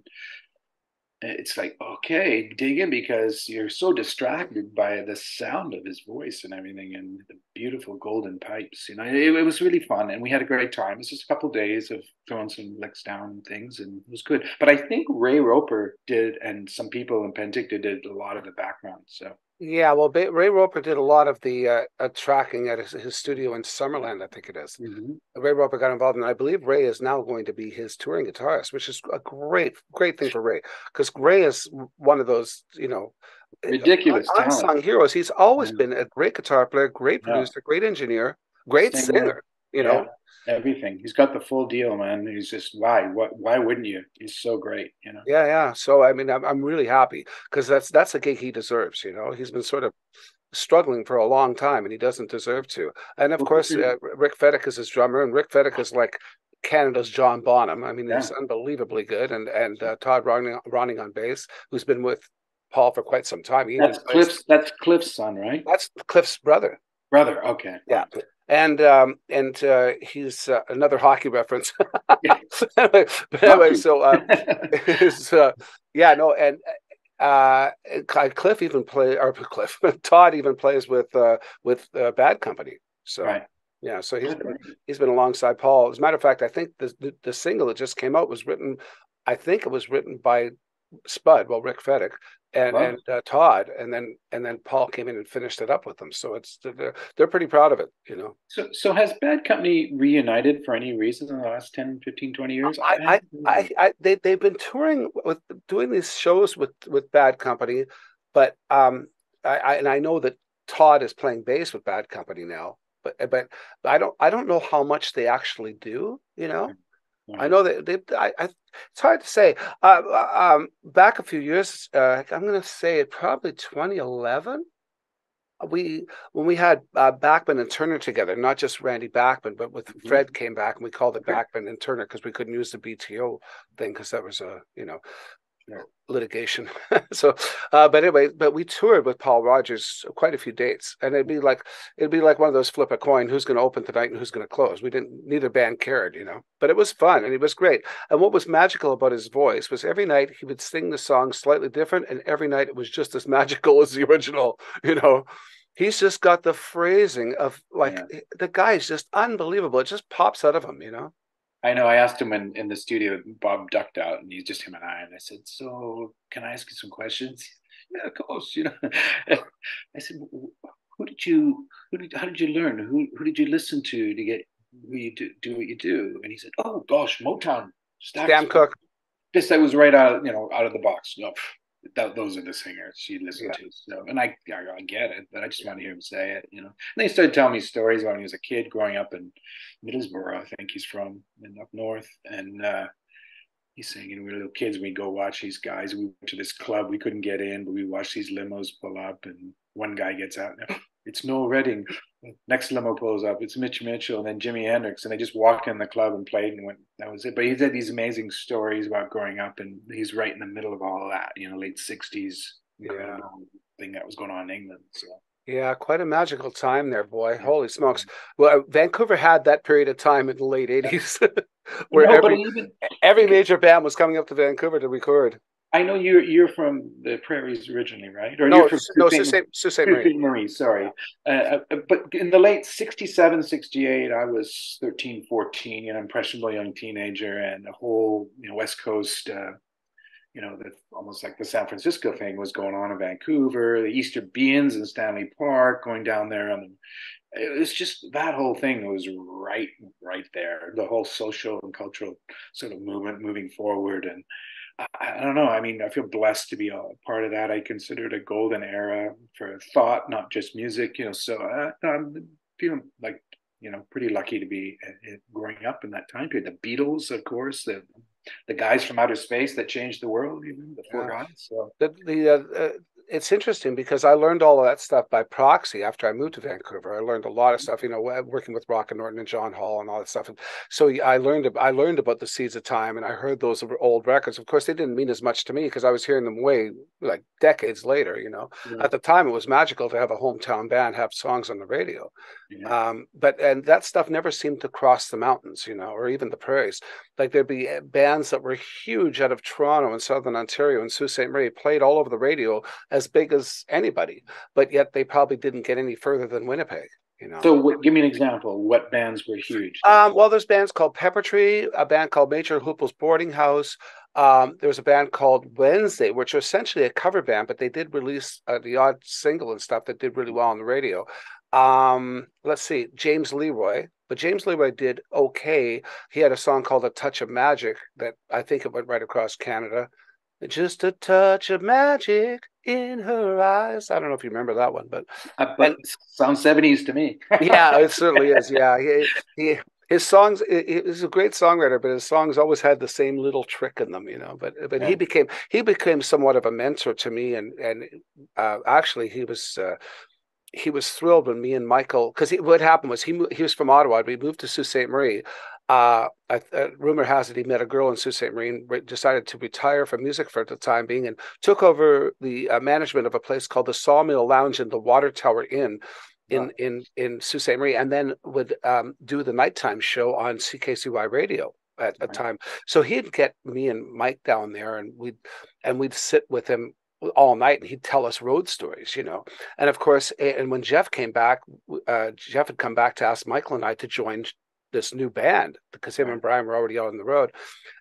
it's like okay dig in because you're so distracted by the sound of his voice and everything and the beautiful golden pipes you know it, it was really fun and we had a great time. It was just a couple of days of throwing some licks down and things and it was good. But i think ray roper did and some people in penticton did a lot of the background so yeah, well, Ray Roper did a lot of the uh, uh, tracking at his, his, studio in Summerland, I think it is. Mm-hmm. Ray Roper got involved, and I believe Ray is now going to be his touring guitarist, which is a great, great thing for Ray because Ray is one of those, you know, ridiculous unsung heroes. He's always yeah. been a great guitar player, great producer, yeah. great engineer, great Same singer. You know, everything. He's got the full deal, man. He's just why? What? Why wouldn't you? He's so great, you know. Yeah, yeah. So I mean, I'm I'm really happy because that's that's a gig he deserves. You know, he's been sort of struggling for a long time, and he doesn't deserve to. And of course, uh, Rick Fedyk is his drummer, and Rick Fedyk is like Canada's John Bonham. I mean, yeah. he's unbelievably good, and and uh, Todd Ronning, Ronning on bass, who's been with Paul for quite some time. He that's Cliff's. That's Cliff's son, right? That's Cliff's brother. Brother. Okay. Yeah and um, and uh, he's uh, another hockey reference. (laughs) but anyway, so uh, (laughs) uh, yeah, no, and uh, Cliff even play or Cliff (laughs) Todd even plays with uh, with uh, Bad Company. So right. yeah, so he's been, he's been alongside Paul. As a matter of fact, I think the, the, the single that just came out was written. I think it was written by Spud, well Rick Fedyk, and wow. and uh, Todd, and then and then Paul came in and finished it up with them. So it's they're they're pretty proud of it, you know. So so has Bad Company reunited for any reason in the last 10, 15, 20 years? I I, I, I they they've been touring with doing these shows with with Bad Company, but um I, I and I know that Todd is playing bass with Bad Company now, but but I don't I don't know how much they actually do, you know. I know that they, I, I, it's hard to say. Uh, uh um, back a few years, uh, I'm going to say it probably 2011. We when we had uh, Bachman and Turner together, not just Randy Bachman, but with mm-hmm. Fred came back and we called it Bachman and Turner because we couldn't use the BTO thing because that was a you know litigation. (laughs) so, uh, but anyway, but we toured with Paul Rodgers quite a few dates, and it'd be like it'd be like one of those flip a coin: who's going to open tonight and who's going to close. We didn't neither band cared, you know. But it was fun and it was great. And what was magical about his voice was every night he would sing the song slightly different, and every night it was just as (laughs) magical as the original, you know. He's just got the phrasing of like yeah. the guy's just unbelievable. It just pops out of him, you know. I know I asked him in, in the studio, Bob ducked out and he's just him and I. And I said, So can I ask you some questions? yeah, of course. You know, (laughs) I said, Who did you, who did, how did you learn? Who, who did you listen to to get who you do, do what you do? And he said, Oh gosh, Motown. Sam Cooke. This that was right out, you know, out of the box. You know, that, those are the singers she listened yeah. to. So, and I, I, I, get it, but I just want to hear him say it, you know. And they started telling me stories about when he was a kid growing up in Middlesbrough, I think he's from, in up north, and uh, he's saying, you know, we were little kids, we'd go watch these guys. We went to this club, we couldn't get in, but we watched these limos pull up, and one guy gets out, and, (gasps) it's Noel Redding. Next limo pulls up, it's Mitch Mitchell, and then Jimi Hendrix, and they just walked in the club and played and went. That was it. But he had these amazing stories about growing up, and he's right in the middle of all of that. You know, late '60s yeah. Um, thing that was going on in England. So. Yeah, quite a magical time there, boy. Holy smokes. Well, Vancouver had that period of time in the late 80s (laughs) where no, every, even... every major band was coming up to Vancouver to record. I know you're you're from the prairies originally, right? Or no, you're from no, Sault Ste. Marie. Marie. Sorry, uh, uh, but in the late 67, 68, I was 13, 14, you know, impressionable young teenager, and the whole you know West Coast, uh, you know, the almost like the San Francisco thing was going on in Vancouver, the Easter Be-Ins in Stanley Park, going down there on it was just that whole thing was right right there the whole social and cultural sort of movement moving forward and I, don't know i mean i feel blessed to be a part of that i consider it a golden era for thought not just music you know so uh, i'm feeling like you know pretty lucky to be uh, uh, growing up in that time period the beatles of course the the guys from outer space that changed the world, even the four yeah. guys. So the the uh, uh, it's interesting because I learned all of that stuff by proxy after I moved to Vancouver. I learned a lot of mm. stuff, you know, working with Rock and Norton and John Hall and all that stuff. And so I learned I learned about the Seeds of Time, and I heard those old records. Of course, they didn't mean as much to me because I was hearing them way like decades later. You know, yeah. at the time it was magical to have a hometown band have songs on the radio. Um, but and that stuff never seemed to cross the mountains, you know, or even the prairies. Like there'd be eh, bands that were huge out of Toronto and Southern Ontario and Sault Ste. Marie played all over the radio as big as anybody, but yet they probably didn't get any further than Winnipeg. You know. So, what, give me an example. What bands were huge? Um, well, there's bands called Pepper Tree, a band called Major Hoople's Boarding House. Um, there was a band called Wednesday, which was essentially a cover band, but they did release uh, the odd single and stuff that did really well on the radio. Um, let's see, James Leroy, but James Leroy did okay. He had a song called "A Touch of Magic" that I think it went right across Canada. Just a touch of magic in her eyes. I don't know if you remember that one, but, uh, but sounds seventies to me. yeah, it (laughs) certainly is. Yeah, he, he his songs. He's a great songwriter, but his songs always had the same little trick in them, you know. But but yeah. he became he became somewhat of a mentor to me, and and uh, actually he was. Uh, he was thrilled when me and Michael, because what happened was he he was from Ottawa. We moved to Sault Ste. Marie, uh, a, a rumor has it he met a girl in Sault Ste. Marie and decided to retire from music for the time being and took over the uh, management of a place called the Sawmill Lounge in the Water Tower Inn in in in Sault Ste. Marie, and then would um, do the nighttime show on CKCY radio at a time. So he'd get me and Mike down there, and we'd and we'd sit with him all night, and he'd tell us road stories, you know. And of course, and when Jeff came back, uh, Jeff had come back to ask Michael and I to join this new band because him and Brian were already out on the road,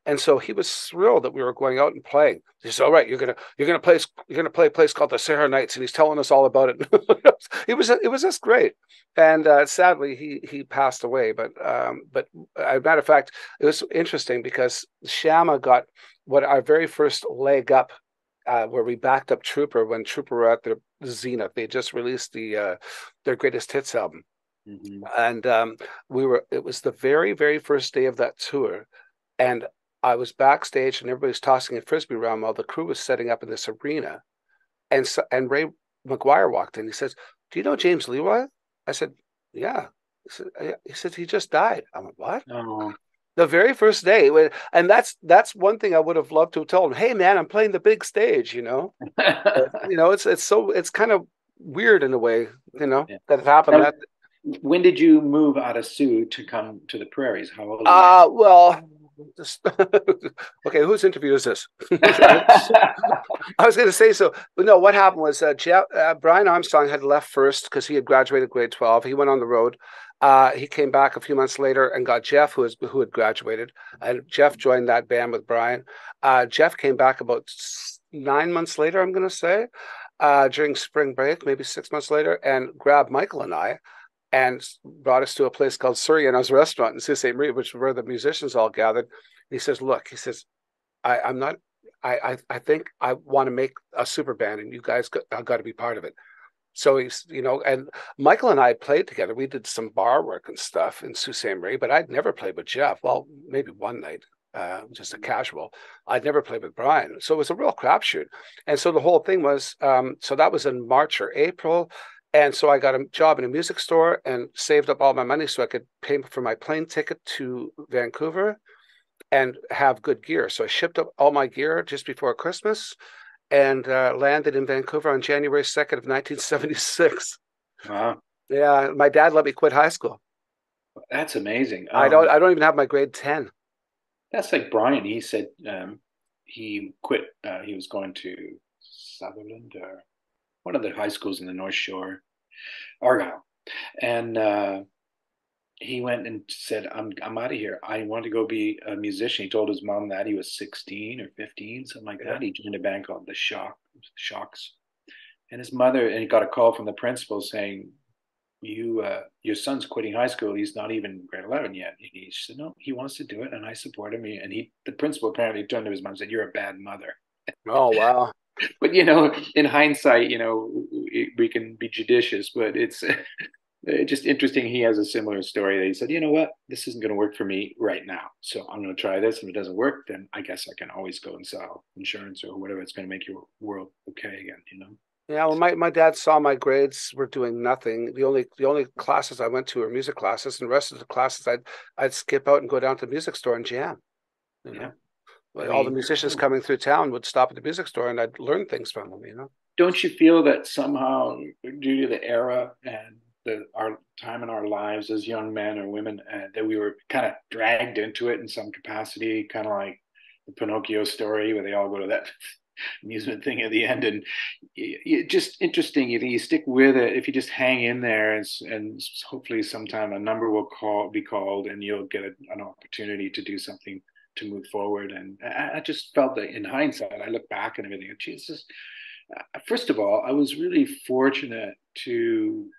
and so he was thrilled that we were going out and playing. He said, "All right, you're gonna you're gonna play you're gonna play a place called the Sahara Nights," and he's telling us all about it. (laughs) it was it was just great, and uh, sadly he he passed away. But um, but as a matter of fact, it was interesting because Shamma got what our very first leg up. Uh, where we backed up Trooper when Trooper were at their zenith. They just released the uh, their greatest hits album, Mm-hmm. And um, we were, it was the very, very first day of that tour. And I was backstage and everybody was tossing a frisbee around while the crew was setting up in this arena. And so, and Ray McGuire walked in. He says, Do you know James Leroy? I said, Yeah. He said, he, said, he just died. I went, What? Oh. The very first day. And that's that's one thing I would have loved to have told him, hey man, I'm playing the big stage, you know. (laughs) you know, it's it's so it's kind of weird in a way, you know, yeah. that it happened that when did you move out of Soo to come to the prairies? How old? Uh, well, (laughs) okay, whose interview is this? (laughs) I was going to say so. But no, what happened was uh, Jeff, uh, Brian Armstrong had left first because he had graduated grade 12. He went on the road. Uh, he came back a few months later and got Jeff, who, was, who had graduated. And Jeff joined that band with Brian. Uh, Jeff came back about nine months later, I'm going to say, uh, during spring break, maybe six months later, and grabbed Michael and I and brought us to a place called Suriano's restaurant in Sault Ste. Marie, which is where the musicians all gathered. And he says, "Look," he says, I, "I'm not. I, I, I think I want to make a super band, and you guys got, got to be part of it." So he's, you know, and Michael and I played together. We did some bar work and stuff in Sault Ste. Marie, but I'd never played with Jeff. Well, maybe one night, uh, just a casual. I'd never played with Brian, so it was a real crapshoot. And so the whole thing was, um, so that was in March or April. And so I got a job in a music store and saved up all my money so I could pay for my plane ticket to Vancouver and have good gear. So I shipped up all my gear just before Christmas and uh, landed in Vancouver on January 2nd of 1976. Wow. Yeah, my dad let me quit high school. That's amazing. Um, I don't I don't even have my grade 10. That's like Bryan. He said um, he quit. Uh, he was going to Sutherland or one of the high schools in the North Shore, Argyle, and uh, he went and said, "I'm I'm out of here. I want to go be a musician." He told his mom that he was 16 or 15, something like yeah. that. He joined a band called the Shock Shocks, and his mother and he got a call from the principal saying, "You, uh, your son's quitting high school. He's not even grade 11 yet." And he said, "No, he wants to do it, and I support him." And he, the principal, apparently turned to his mom and said, "You're a bad mother." Oh wow! (laughs) but you know, in hindsight, you know, we can be judicious, but it's (laughs) Uh, just interesting. He has a similar story that he said, you know what, this isn't going to work for me right now. So I'm going to try this. And if it doesn't work, then I guess I can always go and sell insurance or whatever. It's going to make your world okay again, you know? Yeah, well, my, my dad saw my grades were doing nothing. The only the only classes I went to were music classes, and the rest of the classes I'd I'd skip out and go down to the music store and jam. You know? Yeah. all the musicians coming through town would stop at the music store, and I'd learn things from them. You know. Don't you feel that somehow, due to the era and the, our time in our lives as young men or women, uh, that we were kind of dragged into it in some capacity, kind of like the Pinocchio story, where they all go to that (laughs) amusement thing at the end. And it, just interesting you, you stick with it. If you just hang in there and, and hopefully sometime a number will call be called and you'll get a, an opportunity to do something to move forward. And I, I, just felt that in hindsight i look back and everything jesus uh, first of all i was really fortunate to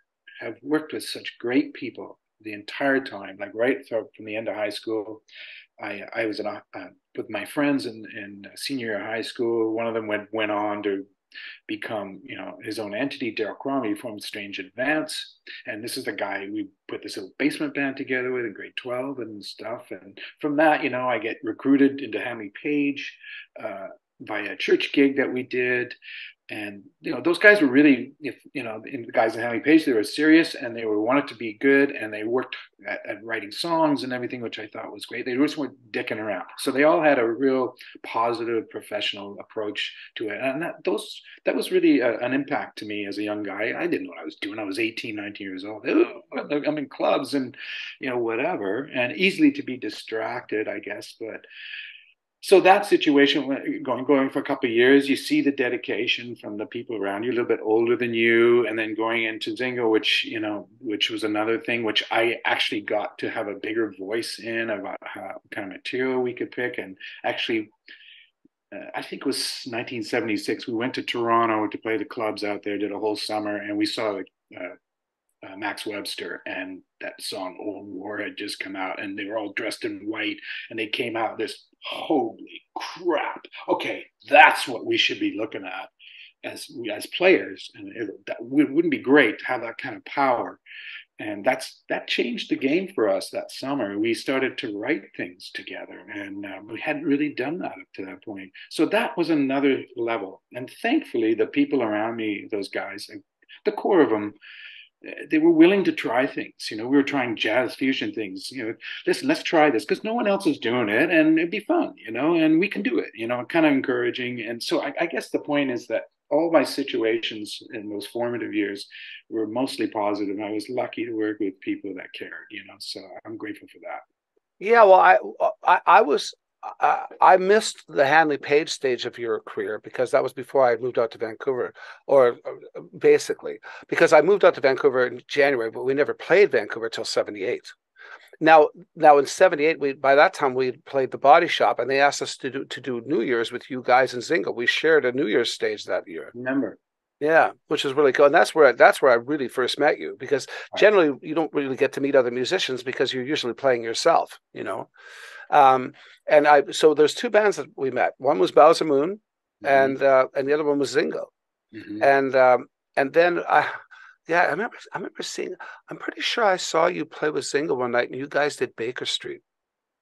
have worked with such great people the entire time like right from the end of high school I, I was in a, uh, with my friends in, in senior year of high school. One of them went went on to become, you know, his own entity. Daryl Cromie formed Strange Advance, and this is the guy we put this little basement band together with in grade twelve and stuff. And from that, you know, I get recruited into Handley Page uh, by a church gig that we did and you know those guys were really if you know in the guys in Handley Page they were serious and they were wanted to be good and they worked at, at, writing songs and everything which I thought was great. They just weren't dicking around. So they all had a real positive professional approach to it. And that those that was really a, an impact to me as a young guy. I didn't know what I was doing. I was 18 19 years old. I'm in clubs and you know whatever. And easily to be distracted I guess. But so that situation going going for a couple of years you see the dedication from the people around you a little bit older than you and then going into zingo which you know which was another thing which i actually got to have a bigger voice in about how kind of material we could pick and actually uh, I think it was 1976. We went to Toronto to play the clubs out there, did a whole summer, and we saw uh, uh, Max Webster, and that song "Old War" had just come out, and they were all dressed in white, and they came out this holy crap. Okay, that's what we should be looking at as as players, and it, that wouldn't be great to have that kind of power. And that's that changed the game for us that summer. We started to write things together, and uh, we hadn't really done that up to that point. So that was another level. And thankfully, the people around me, those guys, the core of them, Uh, they were willing to try things. You know, we were trying jazz fusion things. You know, listen, let's try this because no one else is doing it, and it'd be fun. You know, and we can do it. You know, kind of encouraging. And so I, I guess the point is that all my situations in those formative years were mostly positive. I was lucky to work with people that cared. You know, so I'm grateful for that. Yeah, well, I I, I was I, I missed the Handley Page stage of your career because that was before I moved out to Vancouver, or uh, basically because I moved out to Vancouver in January, but we never played Vancouver till '78. Now, now in '78, we by that time we played the Body Shop, and they asked us to do to do New Year's with you guys in Zingo. We shared a New Year's stage that year. Remember? Yeah, which is really cool, and that's where that's where I really first met you because generally you don't really get to meet other musicians because you're usually playing yourself, you know. Um, and I so there's two bands that we met. One was Bowser Moon, mm-hmm. and uh, and the other one was Zingo. Mm-hmm. And um, and then I yeah, I remember I remember seeing I'm pretty sure I saw you play with Zingo one night and you guys did Baker Street.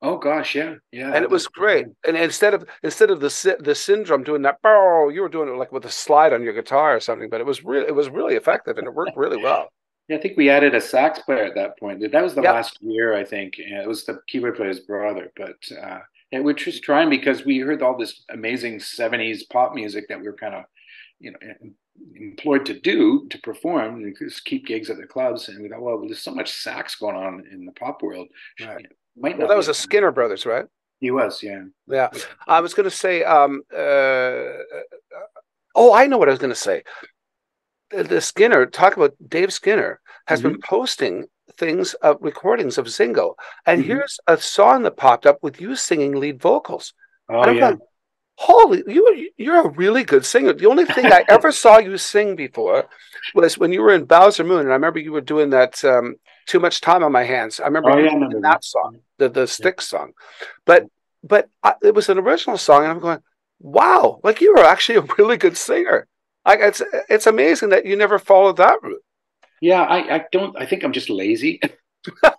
Oh gosh, yeah, yeah, and it was great. And instead of instead of the the syndrome doing that, oh, you were doing it like with a slide on your guitar or something. But it was really it was really effective and it worked really (laughs) well. Yeah, I think we added a sax player at that point. That was the yep. last year, I think. It was the keyboard player's brother, but uh, and we're just trying because we heard all this amazing '70s pop music that we were kind of, you know, employed to do to perform and just keep gigs at the clubs. And we thought, well, there's so much sax going on in the pop world. Right. Might well, that was a Skinner Brothers, right? He was, yeah. Yeah. I was going to say, um, uh, oh, I know what I was going to say. The, the, Skinner, talk about Dave Skinner, has mm-hmm. been posting things, uh, recordings of Zingo. And mm-hmm. here's a song that popped up with you singing lead vocals. Oh, yeah. Like, Holy, you you're a really good singer. The only thing I (laughs) ever saw you sing before was when you were in Bowser Moon, and I remember you were doing that um, "Too Much Time on My Hands." I remember, oh, yeah, I remember that, that song, the the Styx yeah. song. But but I, it was an original song, and I'm going, wow, like you were actually a (laughs) really good singer. Like it's it's amazing that you never followed that route. Yeah, I, I don't. I think I'm just lazy.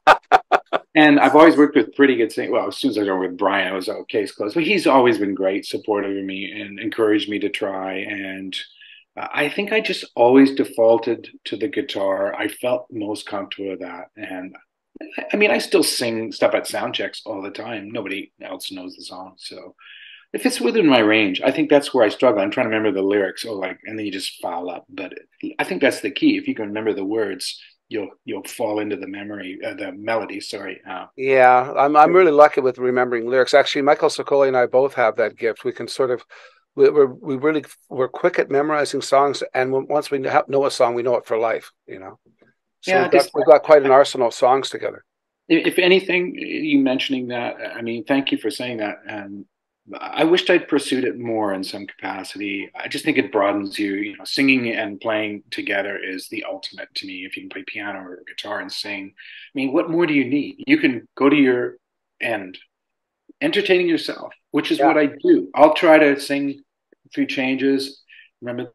(laughs) and I've always worked with pretty good singers. Well, as soon as I got with Bryan, I was okay, case closed. But he's always been great, supportive of me, and encouraged me to try. And I think I just always defaulted to the guitar. I felt most comfortable with that, and I mean, I still sing stuff at sound checks all the time. Nobody else knows the song, so if it's within my range, I think that's where I struggle. I'm trying to remember the lyrics, or like, and then you just foul up. But I think that's the key. If you can remember the words, you'll you'll fall into the memory, uh, the melody. Sorry. Uh, yeah, I'm I'm really lucky with remembering lyrics. Actually, Michael Sicoli and I both have that gift. We can sort of we we're, we really we're quick at memorizing songs, and once we know a song, we know it for life. You know. So yeah, we've got, we've got quite an arsenal of songs together. If anything, you mentioning that, I mean, thank you for saying that. And I wished I'd pursued it more in some capacity. I just think it broadens you. You know, singing and playing together is the ultimate to me. If you can play piano or guitar and sing, I mean, what more do you need? You can go to your end, entertaining yourself, which is yeah. what I do. I'll try to sing through changes, remember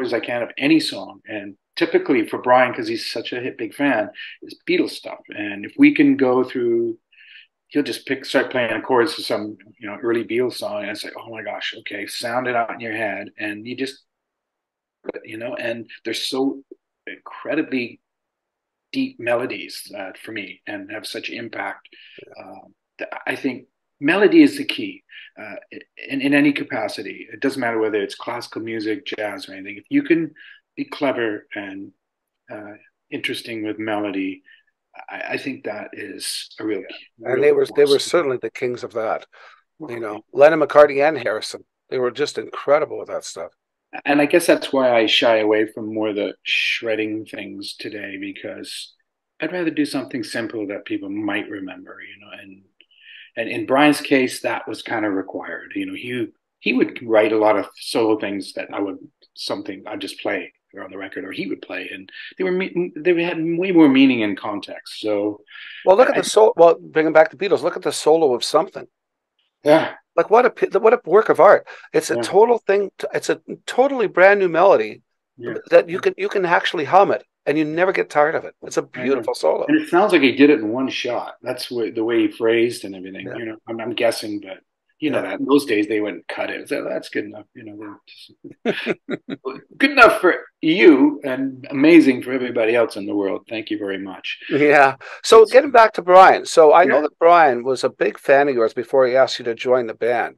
as I can of any song, and typically for Bryan, because he's such a hit big fan, is Beatles stuff. And if we can go through he'll just pick start playing chords to some you know early Beatles song and it's like oh my gosh okay sound it out in your head and you just you know and they're so incredibly deep melodies uh, for me and have such impact. Uh, I think melody is the key uh, in, in any capacity it doesn't matter whether it's classical music jazz or anything if you can be clever and uh, interesting with melody I, I think that is a real. Yeah. And they were they were certainly the kings of that. You know, Lennon, McCartney, and Harrison. They were just incredible with that stuff. And I guess that's why I shy away from more the shredding things today because I'd rather do something simple that people might remember. You know, and and in Bryan's case, that was kind of required. You know, he he would write a lot of solo things that I would something I'd just play on the record, or he would play, and they were they had way more meaning and context. So, well, look at I, the solo. Well, bringing back the Beatles, look at the solo of something. Yeah, like what a what a work of art. It's a yeah. total thing. It's a totally brand new melody yeah. that you can you can actually hum it and you never get tired of it. It's a beautiful solo. And it sounds like he did it in one shot. That's what, the way he phrased and everything. Yeah. You know, I'm, I'm, guessing, but you know that in those days they wouldn't cut it. So that's good enough. You know, just, (laughs) good enough for you and amazing for everybody else in the world. Thank you very much. Yeah. So it's, getting back to Bryan. So I yeah. know that Bryan was a big fan of yours before he asked you to join the band.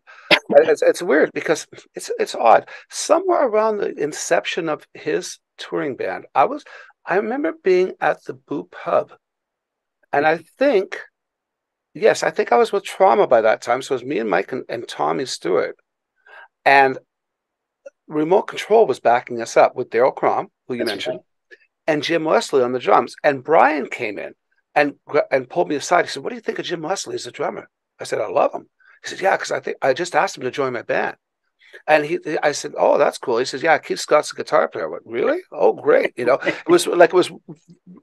it's, it's weird because it's it's odd. Somewhere around the inception of his touring band, I was I remember being at the Boo Pub, and I think yes, I think I was with Trauma by that time. So it was me and Mike and, and Tommy Stewart. And Remote Control was backing us up with Darryl Kromm, who you That's mentioned, right. and Jim Wesley on the drums. And Bryan came in and and pulled me aside. He said, "What do you think of Jim Wesley as a drummer?" I said, "I love him." He said, "Yeah, because I think I just asked him to join my band." And he, I said, "Oh, that's cool." He says, "Yeah, Keith Scott's a guitar player." I went, "Really? Oh, great!" You know, (laughs) it was like it was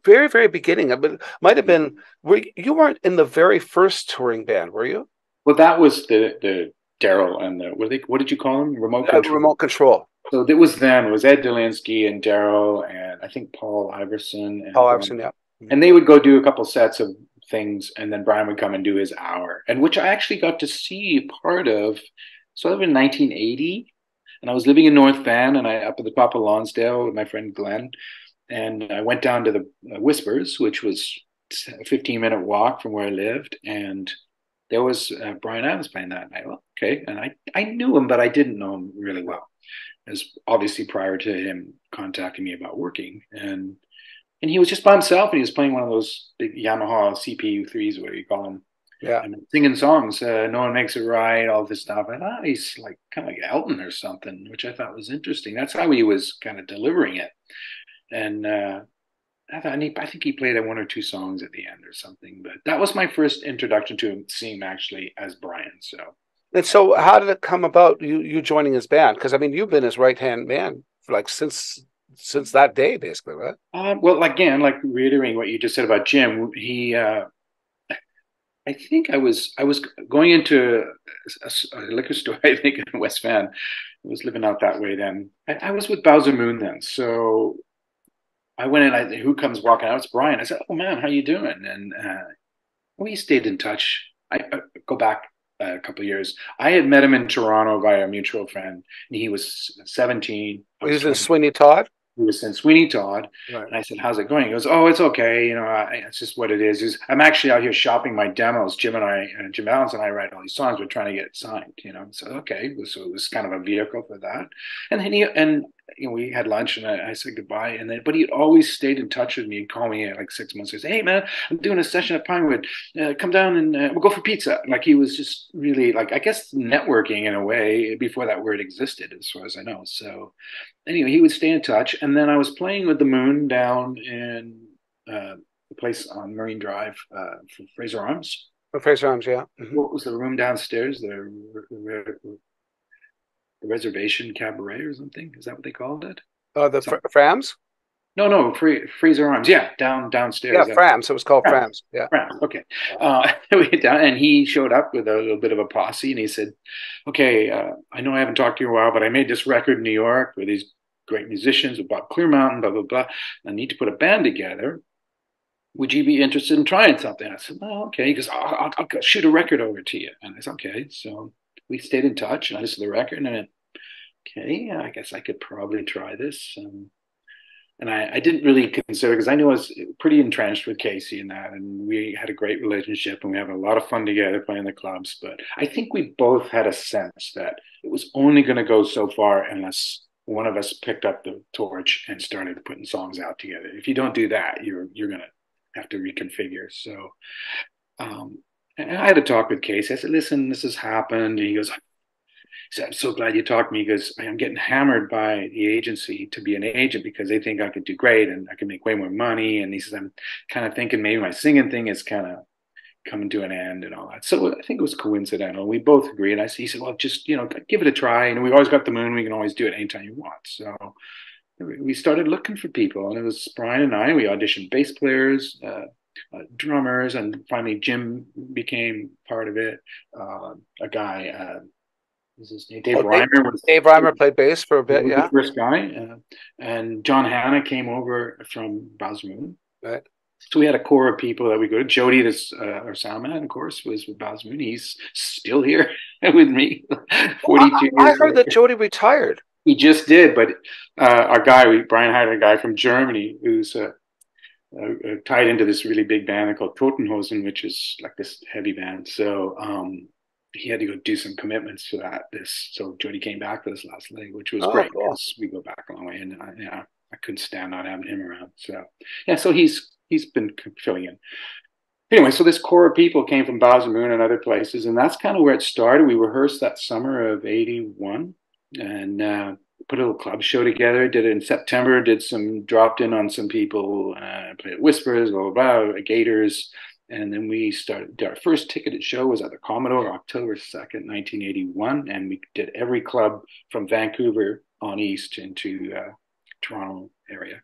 very, very beginning. I mean, might have been. Were you weren't in the very first touring band, were you? Well, that was the the Daryl and the what, they, what did you call them? Remote uh, control. Uh, remote control. So it was them. It was Ed Dolinsky and Daryl and I think Paul Iverson. And, Paul Iverson, yeah. And they would go do a couple sets of things, and then Bryan would come and do his hour, and which I actually got to see part of so I live in 1980, and I was living in North Van, and I up at the top of Lonsdale with my friend Glenn, and I went down to the uh, Whispers, which was a 15 minute walk from where I lived, and there was uh, Bryan Adams playing that night. Well, okay, and I I knew him, but I didn't know him really well, as obviously prior to him contacting me about working, and and he was just by himself, and he was playing one of those big Yamaha CPU threes, what do you call them? Yeah. I mean, singing songs, uh, no one makes it right, all this stuff. And ah, he's like kind of like Elton or something, which I thought was interesting. That's how he was kind of delivering it. And uh, I thought he, I think he played one or two songs at the end or something. But that was my first introduction to him, seeing him actually as Bryan. So. And so, how did it come about you you joining his band? Because I mean, you've been his right hand man for like since since that day, basically, right? Um, well, again, like reiterating what you just said about Jim, he uh, I think I was I was going into a, a, liquor (laughs) store. I think in West Van. I was living out that way then. I, I was with Bowser Moon then, so I went in. I who comes walking out? It's Bryan. I said, "Oh man, how you doing?" And uh, we stayed in touch. I, I go back a couple of years. I had met him in Toronto via a mutual friend, and he was 17. He was in Sweeney Todd he was in Sweeney Todd. Right. And I said, How's it going? He goes, Oh, it's okay. You know, I, it's just what it is. Is I'm actually out here shopping my demos. Jim and I, uh, Jim Vallance and I write all these songs. We're trying to get signed, you know. So, okay. So it was kind of a vehicle for that. And then he, and, you know, we had lunch and I, I said goodbye. And then, but he always stayed in touch with me. He'd call me like six months. He said, Hey, man, I'm doing a session at Pinewood. Uh, come down and uh, we'll go for pizza. Like he was just really like, I guess, networking in a way before that word existed, as far as I know. So, anyway, he would stay in touch. And then I was playing with the moon down in uh, the place on Marine Drive uh, for Fraser Arms. For Fraser Arms, yeah. Mm-hmm. What was the room downstairs? The, Reservation Cabaret or something? Is that what they called it? Uh, the fr- Frams? No, no, Free, Fraser Arms. Yeah, down downstairs. Yeah, Frams. It was called Frams. Yeah. Frams. Okay. Uh, (laughs) we down, and he showed up with a little bit of a posse, and he said, "Okay, uh, I know I haven't talked to you in a while, but I made this record in New York with these great musicians with Bob Clearmountain, blah blah blah. I need to put a band together. Would you be interested in trying something?" I said, "Oh, okay." He goes, I'll, I'll, I'll shoot a record over to you," and I said, "Okay." So we stayed in touch, and I listened to the record, and I went, "Okay, I guess I could probably try this." Um, and I, I, didn't really consider because I knew I was pretty entrenched with Casey and that, and we had a great relationship and we have a lot of fun together playing the clubs. But I think we both had a sense that it was only going to go so far unless one of us picked up the torch and started putting songs out together. If you don't do that, you're you're going to have to reconfigure. So, um, and I had a talk with Casey. I said, "Listen, this has happened." And he goes, said, I'm so glad you talked to me because I'm getting hammered by the agency to be an agent because they think I could do great and I can make way more money. And he says, I'm kind of thinking maybe my singing thing is kind of coming to an end and all that. So I think it was coincidental. We both agreed. And I he said, well, just, you know, give it a try. And we've always got the moon. We can always do it anytime you want. So we started looking for people and it was Bryan and I, we auditioned bass players, uh, uh, drummers, and finally Jim became part of it. Uh, a guy, uh, his name? Dave oh, Reimer was Dave Reimer played bass for a bit, yeah. first guy, uh, and John Hanna came over from Bowser Moon. Right. So we had a core of people that we go to. Jody, this uh, our sound man, of course, was with Bowser Moon. He's still here (laughs) with me. Forty-two. I, I heard later. that Jody retired. He just did, but uh, our guy, we, Bryan hired a guy from Germany who's uh, uh, uh, tied into this really big band called Toten Hosen, which is like this heavy band. So um, he had to go do some commitments for that. This so Jody came back for this last leg, which was oh, great cool. we go back a long way, and I, yeah, I couldn't stand not having him around. So yeah, so he's he's been filling in. Anyway, so this core of people came from Bowser Moon and other places, and that's kind of where it started. We rehearsed that summer of '81 and uh, put a little club show together. Did it in September. Did some dropped in on some people. Uh, played Whispers, blah blah blah, Gators and then we started, our first ticketed show was at the Commodore October 2nd, 1981. And we did every club from Vancouver on east into uh, Toronto area.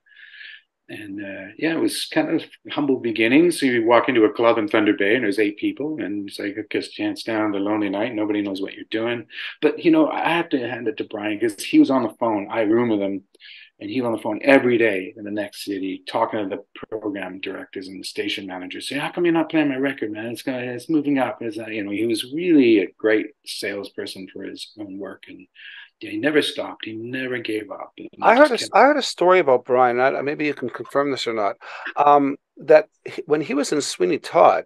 And uh, yeah, it was kind of humble beginnings. So you walk into a club in Thunder Bay and there's eight people and it's like a kiss chance down the lonely night. Nobody knows what you're doing. But, you know, I have to hand it to Bryan because he was on the phone. I room with him and he was on the phone every day in the next city talking to the program directors and the station managers saying how come you're not playing my record man? It's gonna it's moving up. It's, you know he was really a great salesperson for his own work and yeah, he never stopped. He never gave up. I heard a, kept... I heard a story about bryan. I, maybe you can confirm this or not. Um, that he, when he was in sweeney todd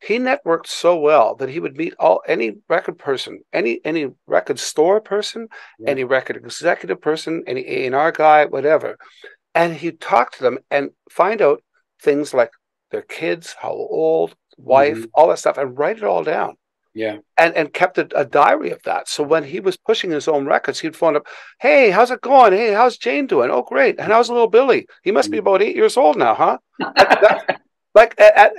he networked so well that he would meet all any record person, any any record store person, yeah. any record executive person, any A and R guy, whatever, and he'd talk to them and find out things like their kids, how old, wife, mm-hmm. all that stuff, and write it all down. Yeah. And and kept a, a, diary of that. So when he was pushing his own records, he'd phone up, Hey, how's it going? Hey, how's Jane doing? Oh, great. And how's little Billy? He must be mm-hmm. about eight years old now, huh? that, that, like at,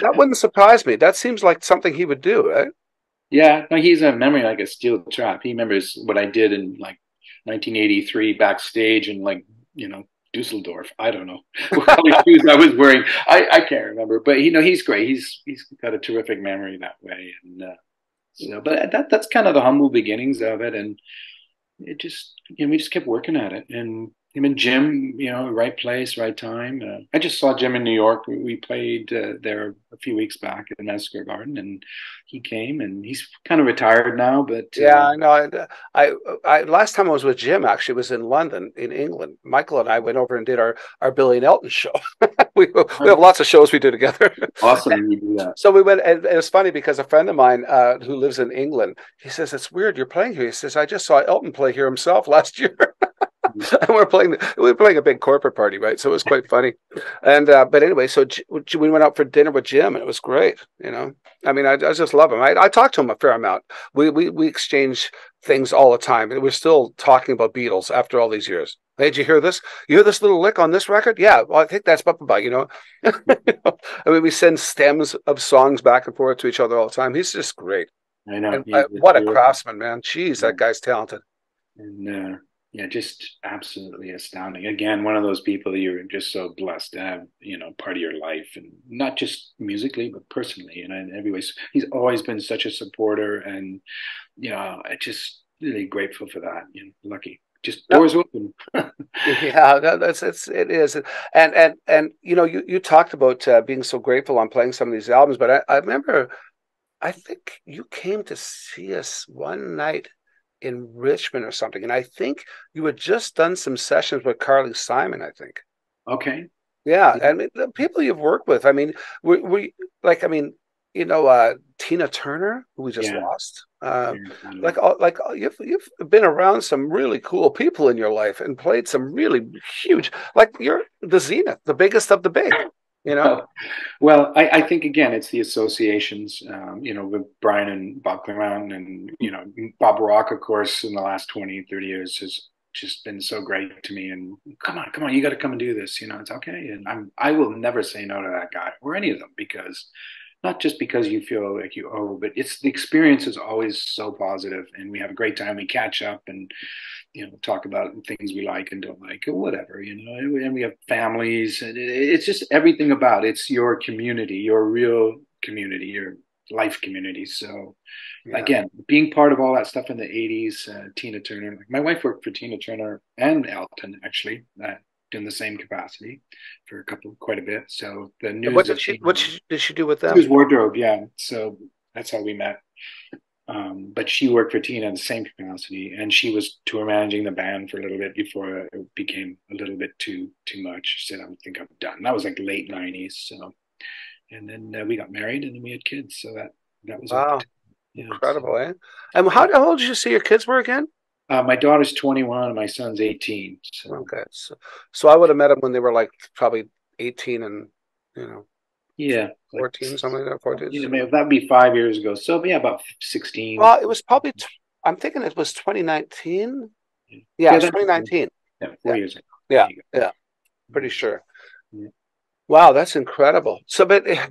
that wouldn't surprise me. That seems like something he would do, right? Yeah, no, he's a memory like a steel trap. He remembers what I did in like 1983 backstage and like you know Dusseldorf. I don't know (laughs) what shoes I was wearing. I, I can't remember, but you know he's great. He's he's got a terrific memory that way, and uh, know, but that that's kind of the humble beginnings of it, and it just you know we just kept working at it, and him and Jim, you know, right place, right time. Uh, I just saw Jim in New York. We, we played uh, there a few weeks back at Madison Square Garden, and he came, and he's kind of retired now. But uh, yeah, I know. I, I, I, last time I was with Jim actually was in London, in England. Michael and I went over and did our our Billy and Elton show. (laughs) we, we have lots of shows we do together. Awesome, you do that. So we went, and it was funny because a friend of mine uh, who lives in England, he says it's weird you're playing here. He says I just saw Elton play here himself (laughs) last year. (laughs) and we're playing we were playing a big corporate party, right? So it was quite funny. And uh, but anyway, so we went out for dinner with Jim, and it was great. You know, I mean, I, I just love him. I, I talked to him a fair amount. We we we exchange things all the time, and we're still talking about Beatles after all these years. Hey, did you hear this? You hear this little lick on this record? Yeah, well, I think that's Bubba you know. (laughs) I mean, we send stems of songs back and forth to each other all the time. He's just great. I know. And, uh, what a craftsman, man! Jeez, yeah. that guy's talented. And uh, yeah, just absolutely astounding. Again, one of those people that you're just so blessed to have, you know, part of your life, and not just musically, but personally, you know, in every way. He's always been such a supporter, and you know, I just really grateful for that. You know, lucky, just doors open. (laughs) yeah, that's it's it is, and and and you know, you you talked about uh, being so grateful on playing some of these albums, but I, I remember, I think you came to see us one night in Richmond or something. And I think you had just done some sessions with Carly Simon, I think. Okay. Yeah. I mean, the people you've worked with, I mean, we, we like, I mean, you know, uh, Tina Turner, who we just yeah. lost. Uh, like, like you've you've been around some really cool people in your life and played some really huge. Like you're the zenith, the biggest of the big you know? Well I, I, think again it's the associations um, you know with bryan and bob clearmountain and you know bob rock of course in the last 20 30 years has just been so great to me. And come on come on you got to come and do this you know it's okay. And i'm i will never say no to that guy or any of them because not just because you feel like you owe but it's the experience is always so positive and we have a great time. We catch up and you know talk about things we like and don't like or whatever you know and we have families and it's just everything about it. it's your community your real community your life community. So yeah. again being part of all that stuff in the 80s uh, tina turner my wife worked for tina turner and elton actually uh, in the same capacity for a couple quite a bit. So the news what did she what did she do with that was wardrobe yeah. So that's how we met um, but she worked for Tina in the same capacity, and she was tour managing the band for a little bit before it became a little bit too too much. She said, "I think I'm done." That was like late '90s. So, and then uh, we got married, and then we had kids. So that that was wow, yeah, incredible, so. eh? And how, how old did you say your kids were again? Uh, my daughter's 21 and my son's 18. So. Okay, so so I would have met them when they were like probably 18 and you know yeah. 14, like, something like that. 14. Yeah, that'd be five years ago. So, yeah, about 16. Well, it was probably, t- I'm thinking it was 2019. Yeah, yeah, 2019. Yeah, four yeah. years ago. Yeah, yeah. Pretty sure. Yeah. Wow, that's incredible. So, but eh,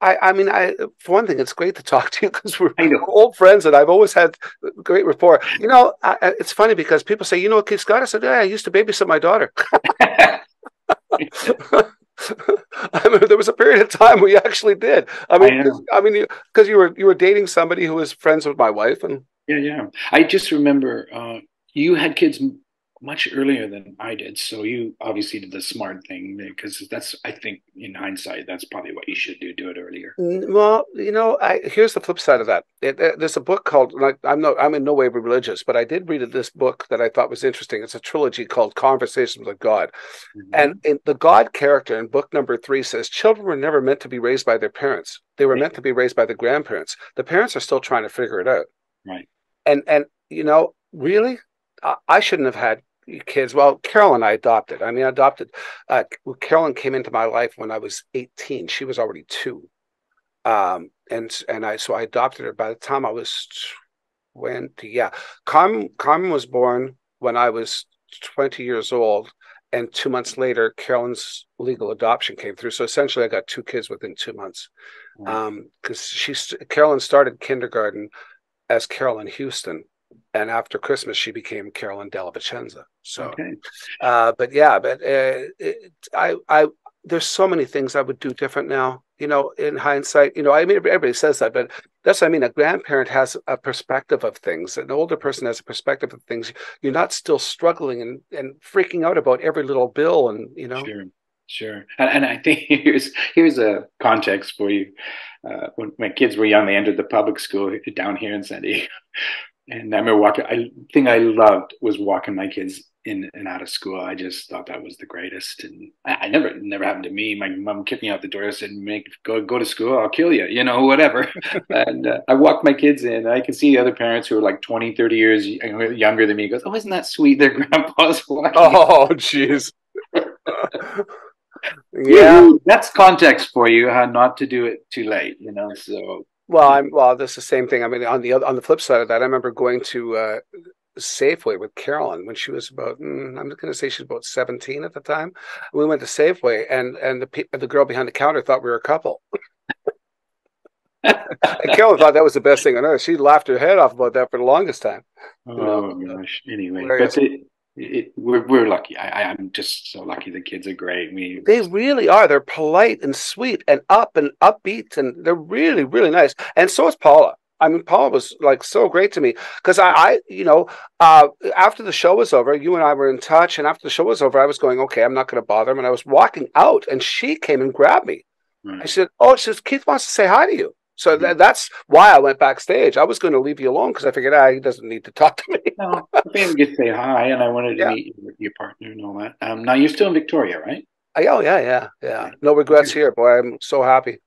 I, I mean, I for one thing, it's great to talk to you because we're, we're, old friends, and I've always had great rapport. You know, I, it's funny because people say, "You know, Keith Scott." I said, "Yeah, I used to babysit my daughter." (laughs) (laughs) (laughs) I mean, there was a period of time we actually did. I mean, I, I mean, because you, you, were you were dating somebody who was friends with my wife, and yeah, yeah. I just remember uh, you had kids much earlier than I did. So you obviously did the smart thing because that's, I think, in hindsight, that's probably what you should do. Do it earlier. Well, you know, I, here's the flip side of that. It, it, there's a book called. Like, I'm no, I'm in no way religious, but I did read this book that I thought was interesting. It's a trilogy called Conversations with God, mm-hmm. and in, the God character in book number three says children were never meant to be raised by their parents. They were meant to be raised by the grandparents. The parents are still trying to figure it out. Right. And and you know, really, I shouldn't have had kids. Well, Carolyn, I adopted. I mean, I adopted. Uh, Carolyn came into my life when I was 18. She was already two. Um, and and I so I adopted her. By the time I was twenty, yeah, Carmen Carmen was born when I was twenty years old, and two months later, Carolyn's legal adoption came through. So essentially, I got two kids within two months. Because um, she Carolyn started kindergarten as Carolyn Houston, and after Christmas, she became Carolyn Della Vicenza. So, okay. uh, but yeah, but uh, it, I, I, there's so many things I would do different now. You know, in hindsight, you know, I mean, everybody says that, but that's what I mean. A grandparent has a perspective of things. An older person has a perspective of things. You're not still struggling and, and freaking out about every little bill, and you know. Sure, sure. And, and I think (laughs) here's here's a context for you. Uh, when my kids were young, they entered the public school down here in San Diego. And I remember walking. I thing I loved was walking my kids in and out of school. I just thought that was the greatest. And I, I never, never happened to me. My mom kicked me out the door, I said, "Make go go to school. I'll kill you." You know, (laughs) whatever. (laughs) and uh, I walked my kids in. I can see other parents who are like 20, 30 years younger than me. Goes, "Oh, isn't that sweet? Their (laughs) grandpa's walking." Oh, jeez. yeah, that's context for you. How not to do it too late. You know, so well, I'm well. That's the same thing. I mean, on the on the flip side of that, I remember going to uh, Safeway with Carolyn when she was about. Mm, I'm going to say she's about 17 at the time. We went to Safeway, and and the the girl behind the counter thought we were a couple. and Carolyn thought that was the best thing on earth. She laughed her head off about that for the longest time. Oh you know? gosh! Anyway, but it, it, we're we're lucky. I, I'm just so lucky. The kids are great. We they really are. They're polite and sweet and up and upbeat, and they're really really nice. And so is Paula. I mean, Paula was like so great to me because I, I, you know, uh, after the show was over, you and I were in touch, and after the show was over, I was going, okay, I'm not going to bother him, and I was walking out, and she came and grabbed me. Right. I said, oh, she says Keith wants to say hi to you. So th- that's why I went backstage. I was going to leave you alone because I figured, ah, he doesn't need to talk to me. no, I maybe to say hi, and I wanted to yeah. meet your, your, partner and all that. Um, now you're still in Victoria, right? Oh yeah, yeah, yeah. No regrets here, boy. I'm so happy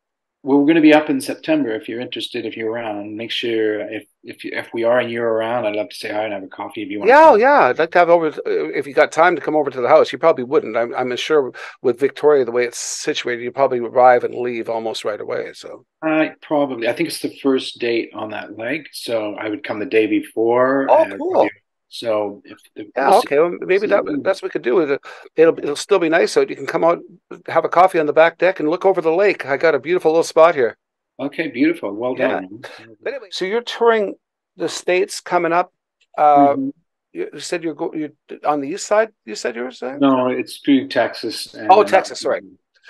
we're going to be up in September. If you're interested, if you're around, make sure if if you, if we are and you're around, I'd love to say hi and have a coffee if you want. Yeah, yeah, I'd like to have over if you got time to come over to the house. You probably wouldn't. I'm I'm sure with Victoria the way it's situated, you probably arrive and leave almost right away. So uh, probably. I think it's the first date on that leg, so I would come the day before. Oh, cool. So if the, yeah, okay, well, maybe that that's what we could do. It it'll it'll still be nice out. You can come out, have a coffee on the back deck, and look over the lake. I got a beautiful little spot here. Okay, beautiful. Well yeah. done. But anyway, so you're touring the states coming up. Uh, mm-hmm. You said you're go, you're on the east side. You said you were saying no. It's through Texas. oh, Texas, right?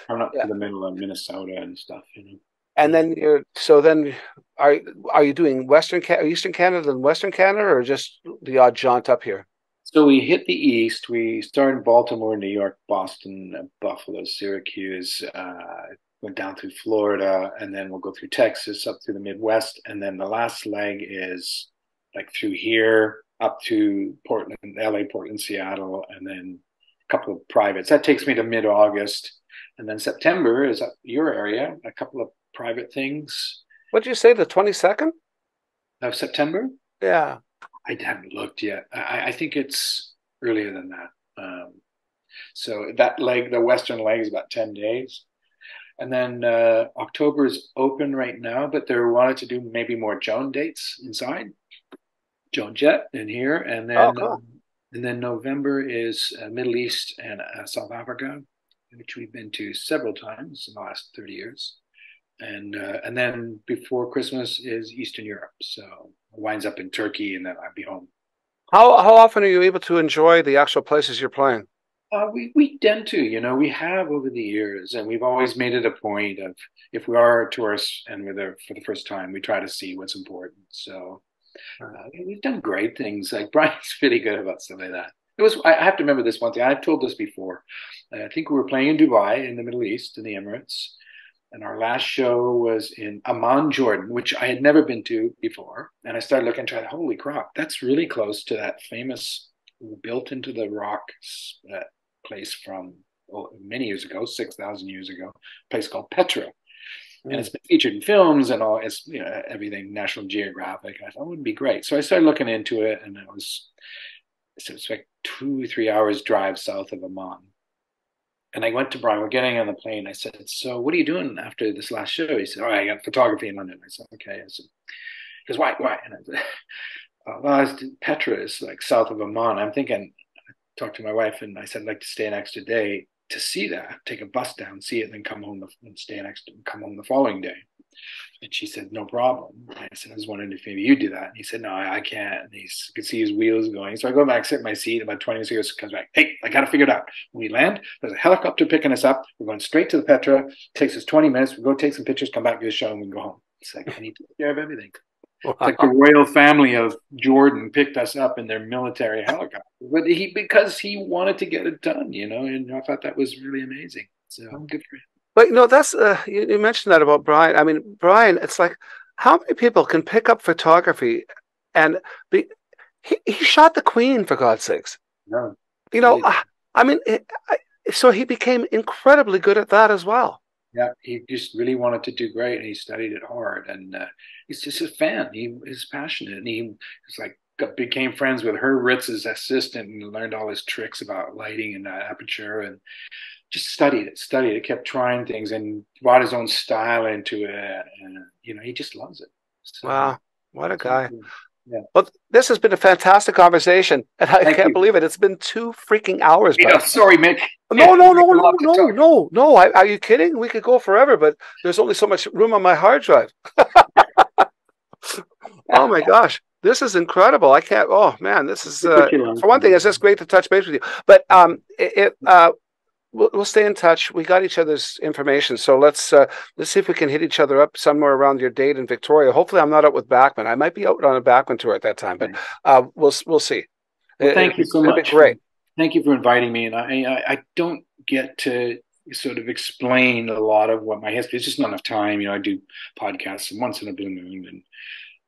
I'm up yeah. to the middle of Minnesota and stuff. You know. And then you're so then are are you doing Western Eastern Canada and Western Canada, or just the odd jaunt up here? So we hit the east. We started in Baltimore, New York, Boston, Buffalo, Syracuse. Uh, went down through Florida, and then we'll go through Texas, up through the Midwest, and then the last leg is like through here up to Portland, LA, Portland, Seattle, and then a couple of privates. That takes me to mid August, and then September is up your area, a couple of private things. What did you say? The twenty second of September? Yeah, I haven't looked yet. I, I think it's earlier than that. Um, so that leg, the western leg, is about ten days, and then uh, October is open right now, but they wanted to do maybe more Joan dates inside, Joan Jett in here, and then oh, cool. um, and then November is uh, Middle East and uh, South Africa, which we've been to several times in the last thirty years and uh, and then before Christmas is Eastern Europe. So it winds up in Turkey, and then I'd be home. How how often are you able to enjoy the actual places you're playing? Uh, we we tend to, you know, we have over the years, and we've always made it a point of if we are tourists and we're there for the first time, we try to see what's important. So uh, we've done great things. Like (laughs) Bryan's really good about stuff like that. It was I have to remember this one thing. I've told this before. I think we were playing in Dubai in the Middle East in the Emirates, and our last show was in Amman, Jordan, which I had never been to before. And I started looking it. Holy crap, that's really close to that famous built into the rock uh, place from oh, many years ago, 6,000 years ago, place called Petra. Mm. And it's been featured in films and all, it's you know, everything, National Geographic. I thought it would be great. So I started looking into it, and it was, so it's like two, three hours drive south of Amman and I went to Bryan. We're getting on the plane. I said, "So, what are you doing after this last show?" He said, "Oh, I got photography in London." I said, "Okay." I said, "Because why? Why?" And I said, (laughs) oh, "Well, Petra is like south of Amman." I'm thinking. I talked to my wife, and I said, "I'd like to stay an extra day to see that. Take a bus down, see it, and then come home and stay an extra, come home the following day." And she said, no problem. I said, I was wondering if maybe you do that. And he said, no, I, I can't. And he could see his wheels going. So I go back, sit in my seat. About 20 minutes ago, comes back. Hey, I got to figure it out. When we land, there's a helicopter picking us up. We're going straight to the Petra. It takes us 20 minutes. We go take some pictures, come back to the show, and we go home. It's like, I need to take care of everything. Wow. Like the royal family of Jordan picked us up in their military helicopter, but he because he wanted to get it done, you know. And I thought that was really amazing. So good for him. But you know, that's uh, you, you, mentioned that about Bryan. I mean, Bryan, it's like how many people can pick up photography and be? He, he shot the Queen for God's sakes. No, you know, I, I mean, it, I, so he became incredibly good at that as well. Yeah, he just really wanted to do great, and he studied it hard. And uh, he's just a fan. He is passionate, and he was like became friends with Herb Ritts's assistant and learned all his tricks about lighting and uh, aperture and just studied it, studied it, kept trying things and brought his own style into it. And, you know, he just loves it. So, wow. What a guy. Yeah. Well, this has been a fantastic conversation, and I Thank can't you. believe it. It's been two freaking hours. Yeah, sorry, Mick. No, no, no, no, no, no, no. I, are you kidding? We could go forever, but there's only so much room on my hard drive. (laughs) oh my gosh, this is incredible. I can't. Oh man, this is uh, for one thing. It's just great to touch base with you. But um, it, it uh, we'll, we'll stay in touch. We got each other's information, so let's uh, let's see if we can hit each other up somewhere around your date in Victoria. Hopefully, I'm not out with Bachman. I might be out on a Bachman tour at that time, but uh, we'll we'll see. Well, thank it, you so much. Great. Thank you for inviting me, and I, I I don't get to sort of explain a lot of what my history. It's just not enough time. You know, I do podcasts once in a blue moon,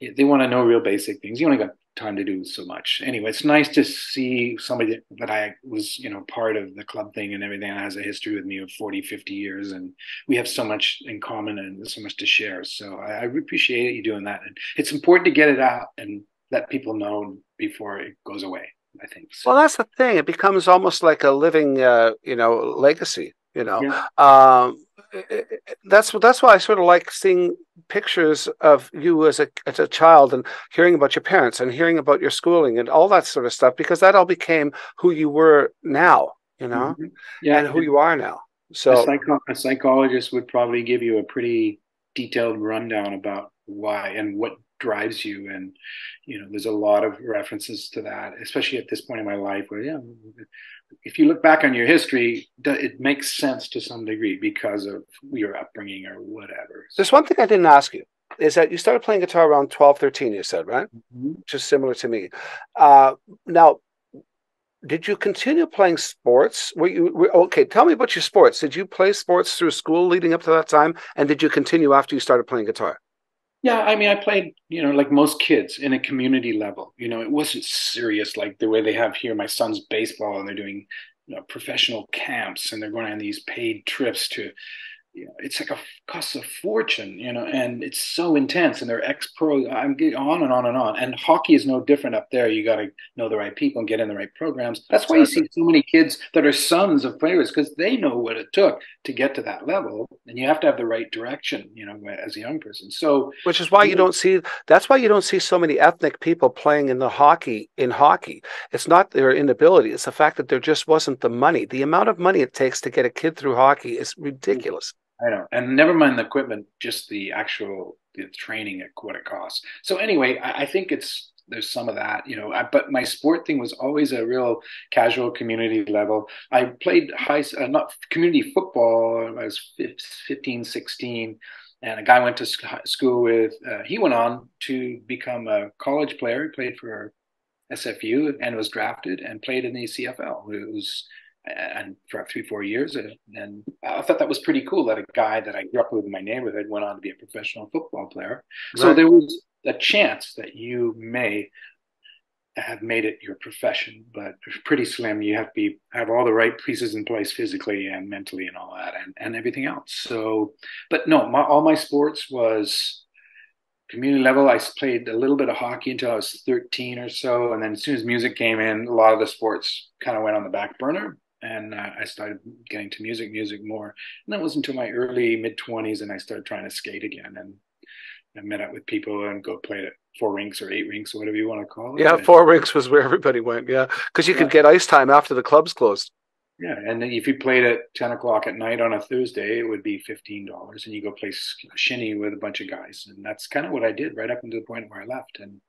and they want to know real basic things. You only got time to do so much. Anyway, it's nice to see somebody that I was, you know, part of the club thing and everything has a history with me of 40, 50 years. And we have so much in common and so much to share. So I, I appreciate you doing that. And it's important to get it out and let people know before it goes away, I think. So. Well, that's the thing. It becomes almost like a living, uh, you know, legacy, you know. Yeah. Um, that's that's why I sort of like seeing pictures of you as a as a child and hearing about your parents and hearing about your schooling and all that sort of stuff because that all became who you were now, you know, mm-hmm. yeah, and who you are now. So a, psycho- a psychologist would probably give you a pretty detailed rundown about why and what drives you and you know there's a lot of references to that especially at this point in my life where yeah if you look back on your history, it makes sense to some degree because of your upbringing or whatever. There's one thing I didn't ask you is that you started playing guitar around 12, 13, you said, right? Mm-hmm. Is similar to me. Uh, now, did you continue playing sports? Were you were, okay? Tell me about your sports. Did you play sports through school leading up to that time, and did you continue after you started playing guitar? Yeah, I mean, I played, you know, like most kids in a community level. You know, it wasn't serious like the way they have here. My son's baseball, and they're doing you know, professional camps, and they're going on these paid trips to you know, it's like a costs a fortune, you know, and it's so intense. And they're ex pro. I'm getting on and on and on. And hockey is no different up there. You got to know the right people and get in the right programs. That's why you see so many kids that are sons of players because they know what it took to get to that level. And you have to have the right direction, you know, as a young person. So, which is why you don't see. That's why you don't see so many ethnic people playing in the hockey in hockey. It's not their inability. It's the fact that there just wasn't the money. The amount of money it takes to get a kid through hockey is mm. ridiculous. I know, and never mind the equipment, just the actual the training at what it costs. So anyway, I, I think it's there's some of that, you know. I, but my sport thing was always a real casual community level. I played high, uh, not community football. I was 15, 16, and a guy went to school with. Uh, he went on to become a college player. He played for SFU and was drafted and played in the CFL. It was and for three, four years. And I thought that was pretty cool that a guy that I grew up with in my neighborhood went on to be a professional football player. Right. So there was a chance that you may have made it your profession, but pretty slim. You have to be have all the right pieces in place physically and mentally and all that and, and everything else. So, but no, my, all my sports was community level. I played a little bit of hockey until I was 13 or so. And then as soon as music came in, a lot of the sports kind of went on the back burner and uh, I started getting to music, music more. And that was until my early mid twenties, and I started trying to skate again. And I met up with people and go play at four rinks or eight rinks or whatever you want to call it. Yeah, four rinks was where everybody went. Yeah, because you yeah. could get ice time after the clubs closed. Yeah, and if you played at ten o'clock at night on a Thursday, it would be fifteen dollars, and you go play shinny with a bunch of guys, and that's kind of what I did right up until the point where I left, and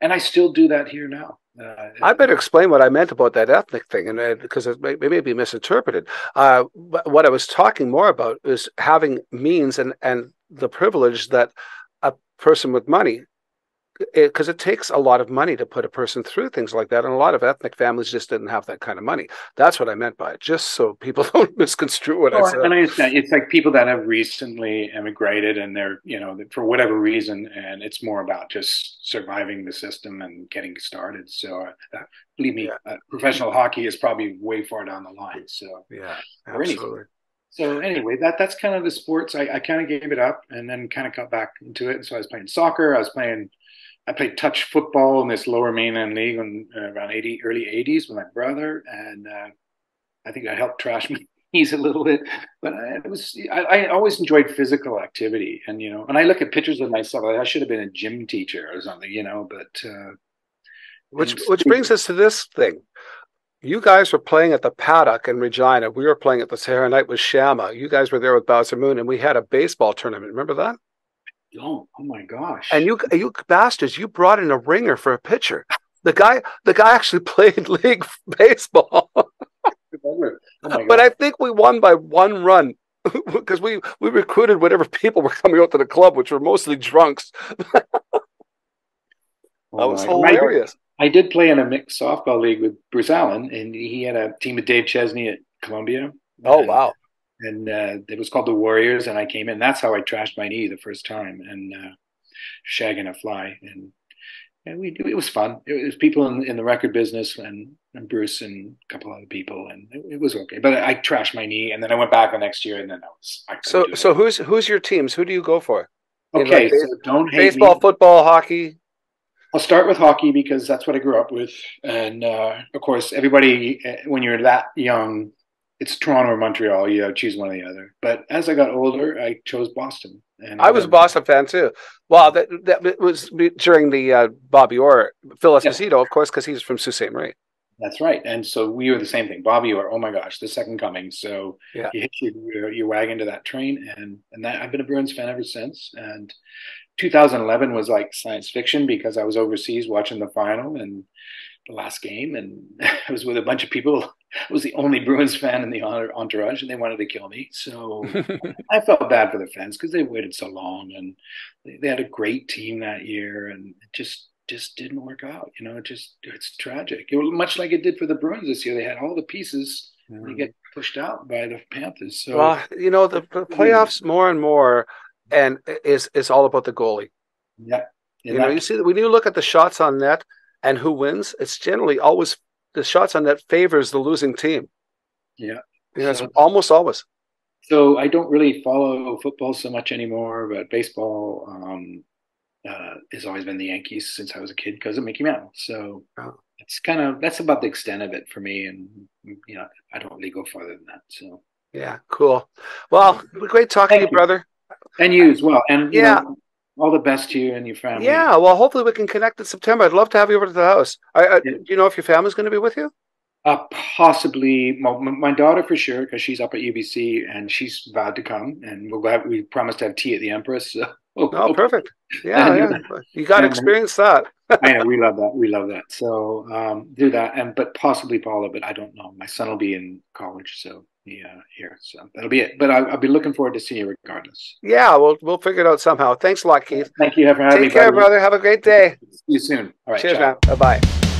and I still do that here now. Uh, I better explain what I meant about that ethnic thing, and uh, because it may, it may, be misinterpreted. Uh, what I was talking more about is having means and and the privilege that a person with money because it, it, takes a lot of money to put a person through things like that, and a lot of ethnic families just didn't have that kind of money. That's what I meant by it, just so people (laughs) don't misconstrue what I said. And I understand it's like people that have recently emigrated, and they're you know for whatever reason, and it's more about just surviving the system and getting started. So uh, believe me, yeah. uh, professional hockey is probably way far down the line. So yeah, absolutely. So anyway, that that's kind of the sports. I, I kind of gave it up and then kind of got back into it. And so I was playing soccer. I was playing I played touch football in this lower mainland league in, uh, around 80, early 80s with my brother. And uh, I think I helped trash (laughs) knees a little bit. But I, it was, I, I, always enjoyed physical activity. And, you know, and I look at pictures of myself, I should have been a gym teacher or something, you know, but. Uh, which, which brings us to this thing. You guys were playing at the paddock in Regina. We were playing at the Sahara Night with Shama. You guys were there with Bowser Moon, and we had a baseball tournament. Remember that? Don't. Oh my gosh! And you, you bastards, you brought in a ringer for a pitcher. The guy, the guy actually (laughs) played league baseball. (laughs) oh but I think we won by one run (laughs) because we we recruited whatever people were coming out to the club, which were mostly drunks. Oh that was hilarious. I did play in a mixed softball league with Bruce Allen, and he had a team with Dave Chesney at Columbia. Oh wow! And uh, it was called the Warriors. And I came in. That's how I trashed my knee the first time and uh, shagging a fly. And and we it was fun. It was people in, in the record business and, and Bruce and a couple other people, and it, it, was okay. But I trashed my knee, and then I went back the next year, and then I was. I so so who's who's your teams? Who do you go for? Okay, so don't baseball, me. football, hockey. I'll start with hockey because that's what I grew up with, and uh, of course, everybody uh, when you're that young, it's Toronto or Montreal. You know, choose one or the other. But as I got older, I chose Boston. And I was a Boston fan too. Well, that that was during the uh, Bobby Orr, Phil Esposito, yeah. of course, because he's from Sault Ste. Marie. That's right. And so we were the same thing. Bobby Orr, oh my gosh, the second coming. So yeah. you hitch your, your wagon to that train, and and that I've been a Bruins fan ever since. And 2011 was like science fiction because I was overseas watching the final and the last game, and (laughs) I was with a bunch of people. I was the only Bruins fan in the entourage, and they wanted to kill me. So (laughs) I felt bad for the fans because they waited so long, and they, they had a great team that year, and it just just didn't work out. You know, it just it's tragic. It was much like it did for the Bruins this year. They had all the pieces. Mm. They get pushed out by the Panthers. So well, you know, the, the playoffs more and more, and is is all about the goalie. Yeah. You know, you see when you look at the shots on net and who wins, it's generally always the shots on net favors the losing team. Yeah. Yeah, it's so, almost always. So I don't really follow football so much anymore, but baseball um, uh, has always been the Yankees since I was a kid because of Mickey Mantle. So oh. it's kind of that's about the extent of it for me, and you know I don't really go farther than that. So yeah, cool. Well, great talking to you, brother. And you as well. And yeah, know, all the best to you and your family. Yeah, well, hopefully we can connect in September. I'd love to have you over to the house. I, I, yeah. Do you know if your family's going to be with you? Uh, possibly my, my daughter for sure because she's up at UBC and she's vowed to come and we'll have, we promised to have tea at the Empress. So. Oh, perfect. (laughs) Yeah, yeah. you got to experience that. (laughs) I know we love that. We love that. So um, do that, and but possibly Paula, but I don't know. My son will be in college, so yeah, here. So that'll be it. But I, will be looking forward to seeing you regardless. Yeah, we'll we'll figure it out somehow. Thanks a lot, Keith. Thank you for having Take me. Take care, brother. Have a great day. See you soon. All right. Cheers, ciao. man. Bye bye.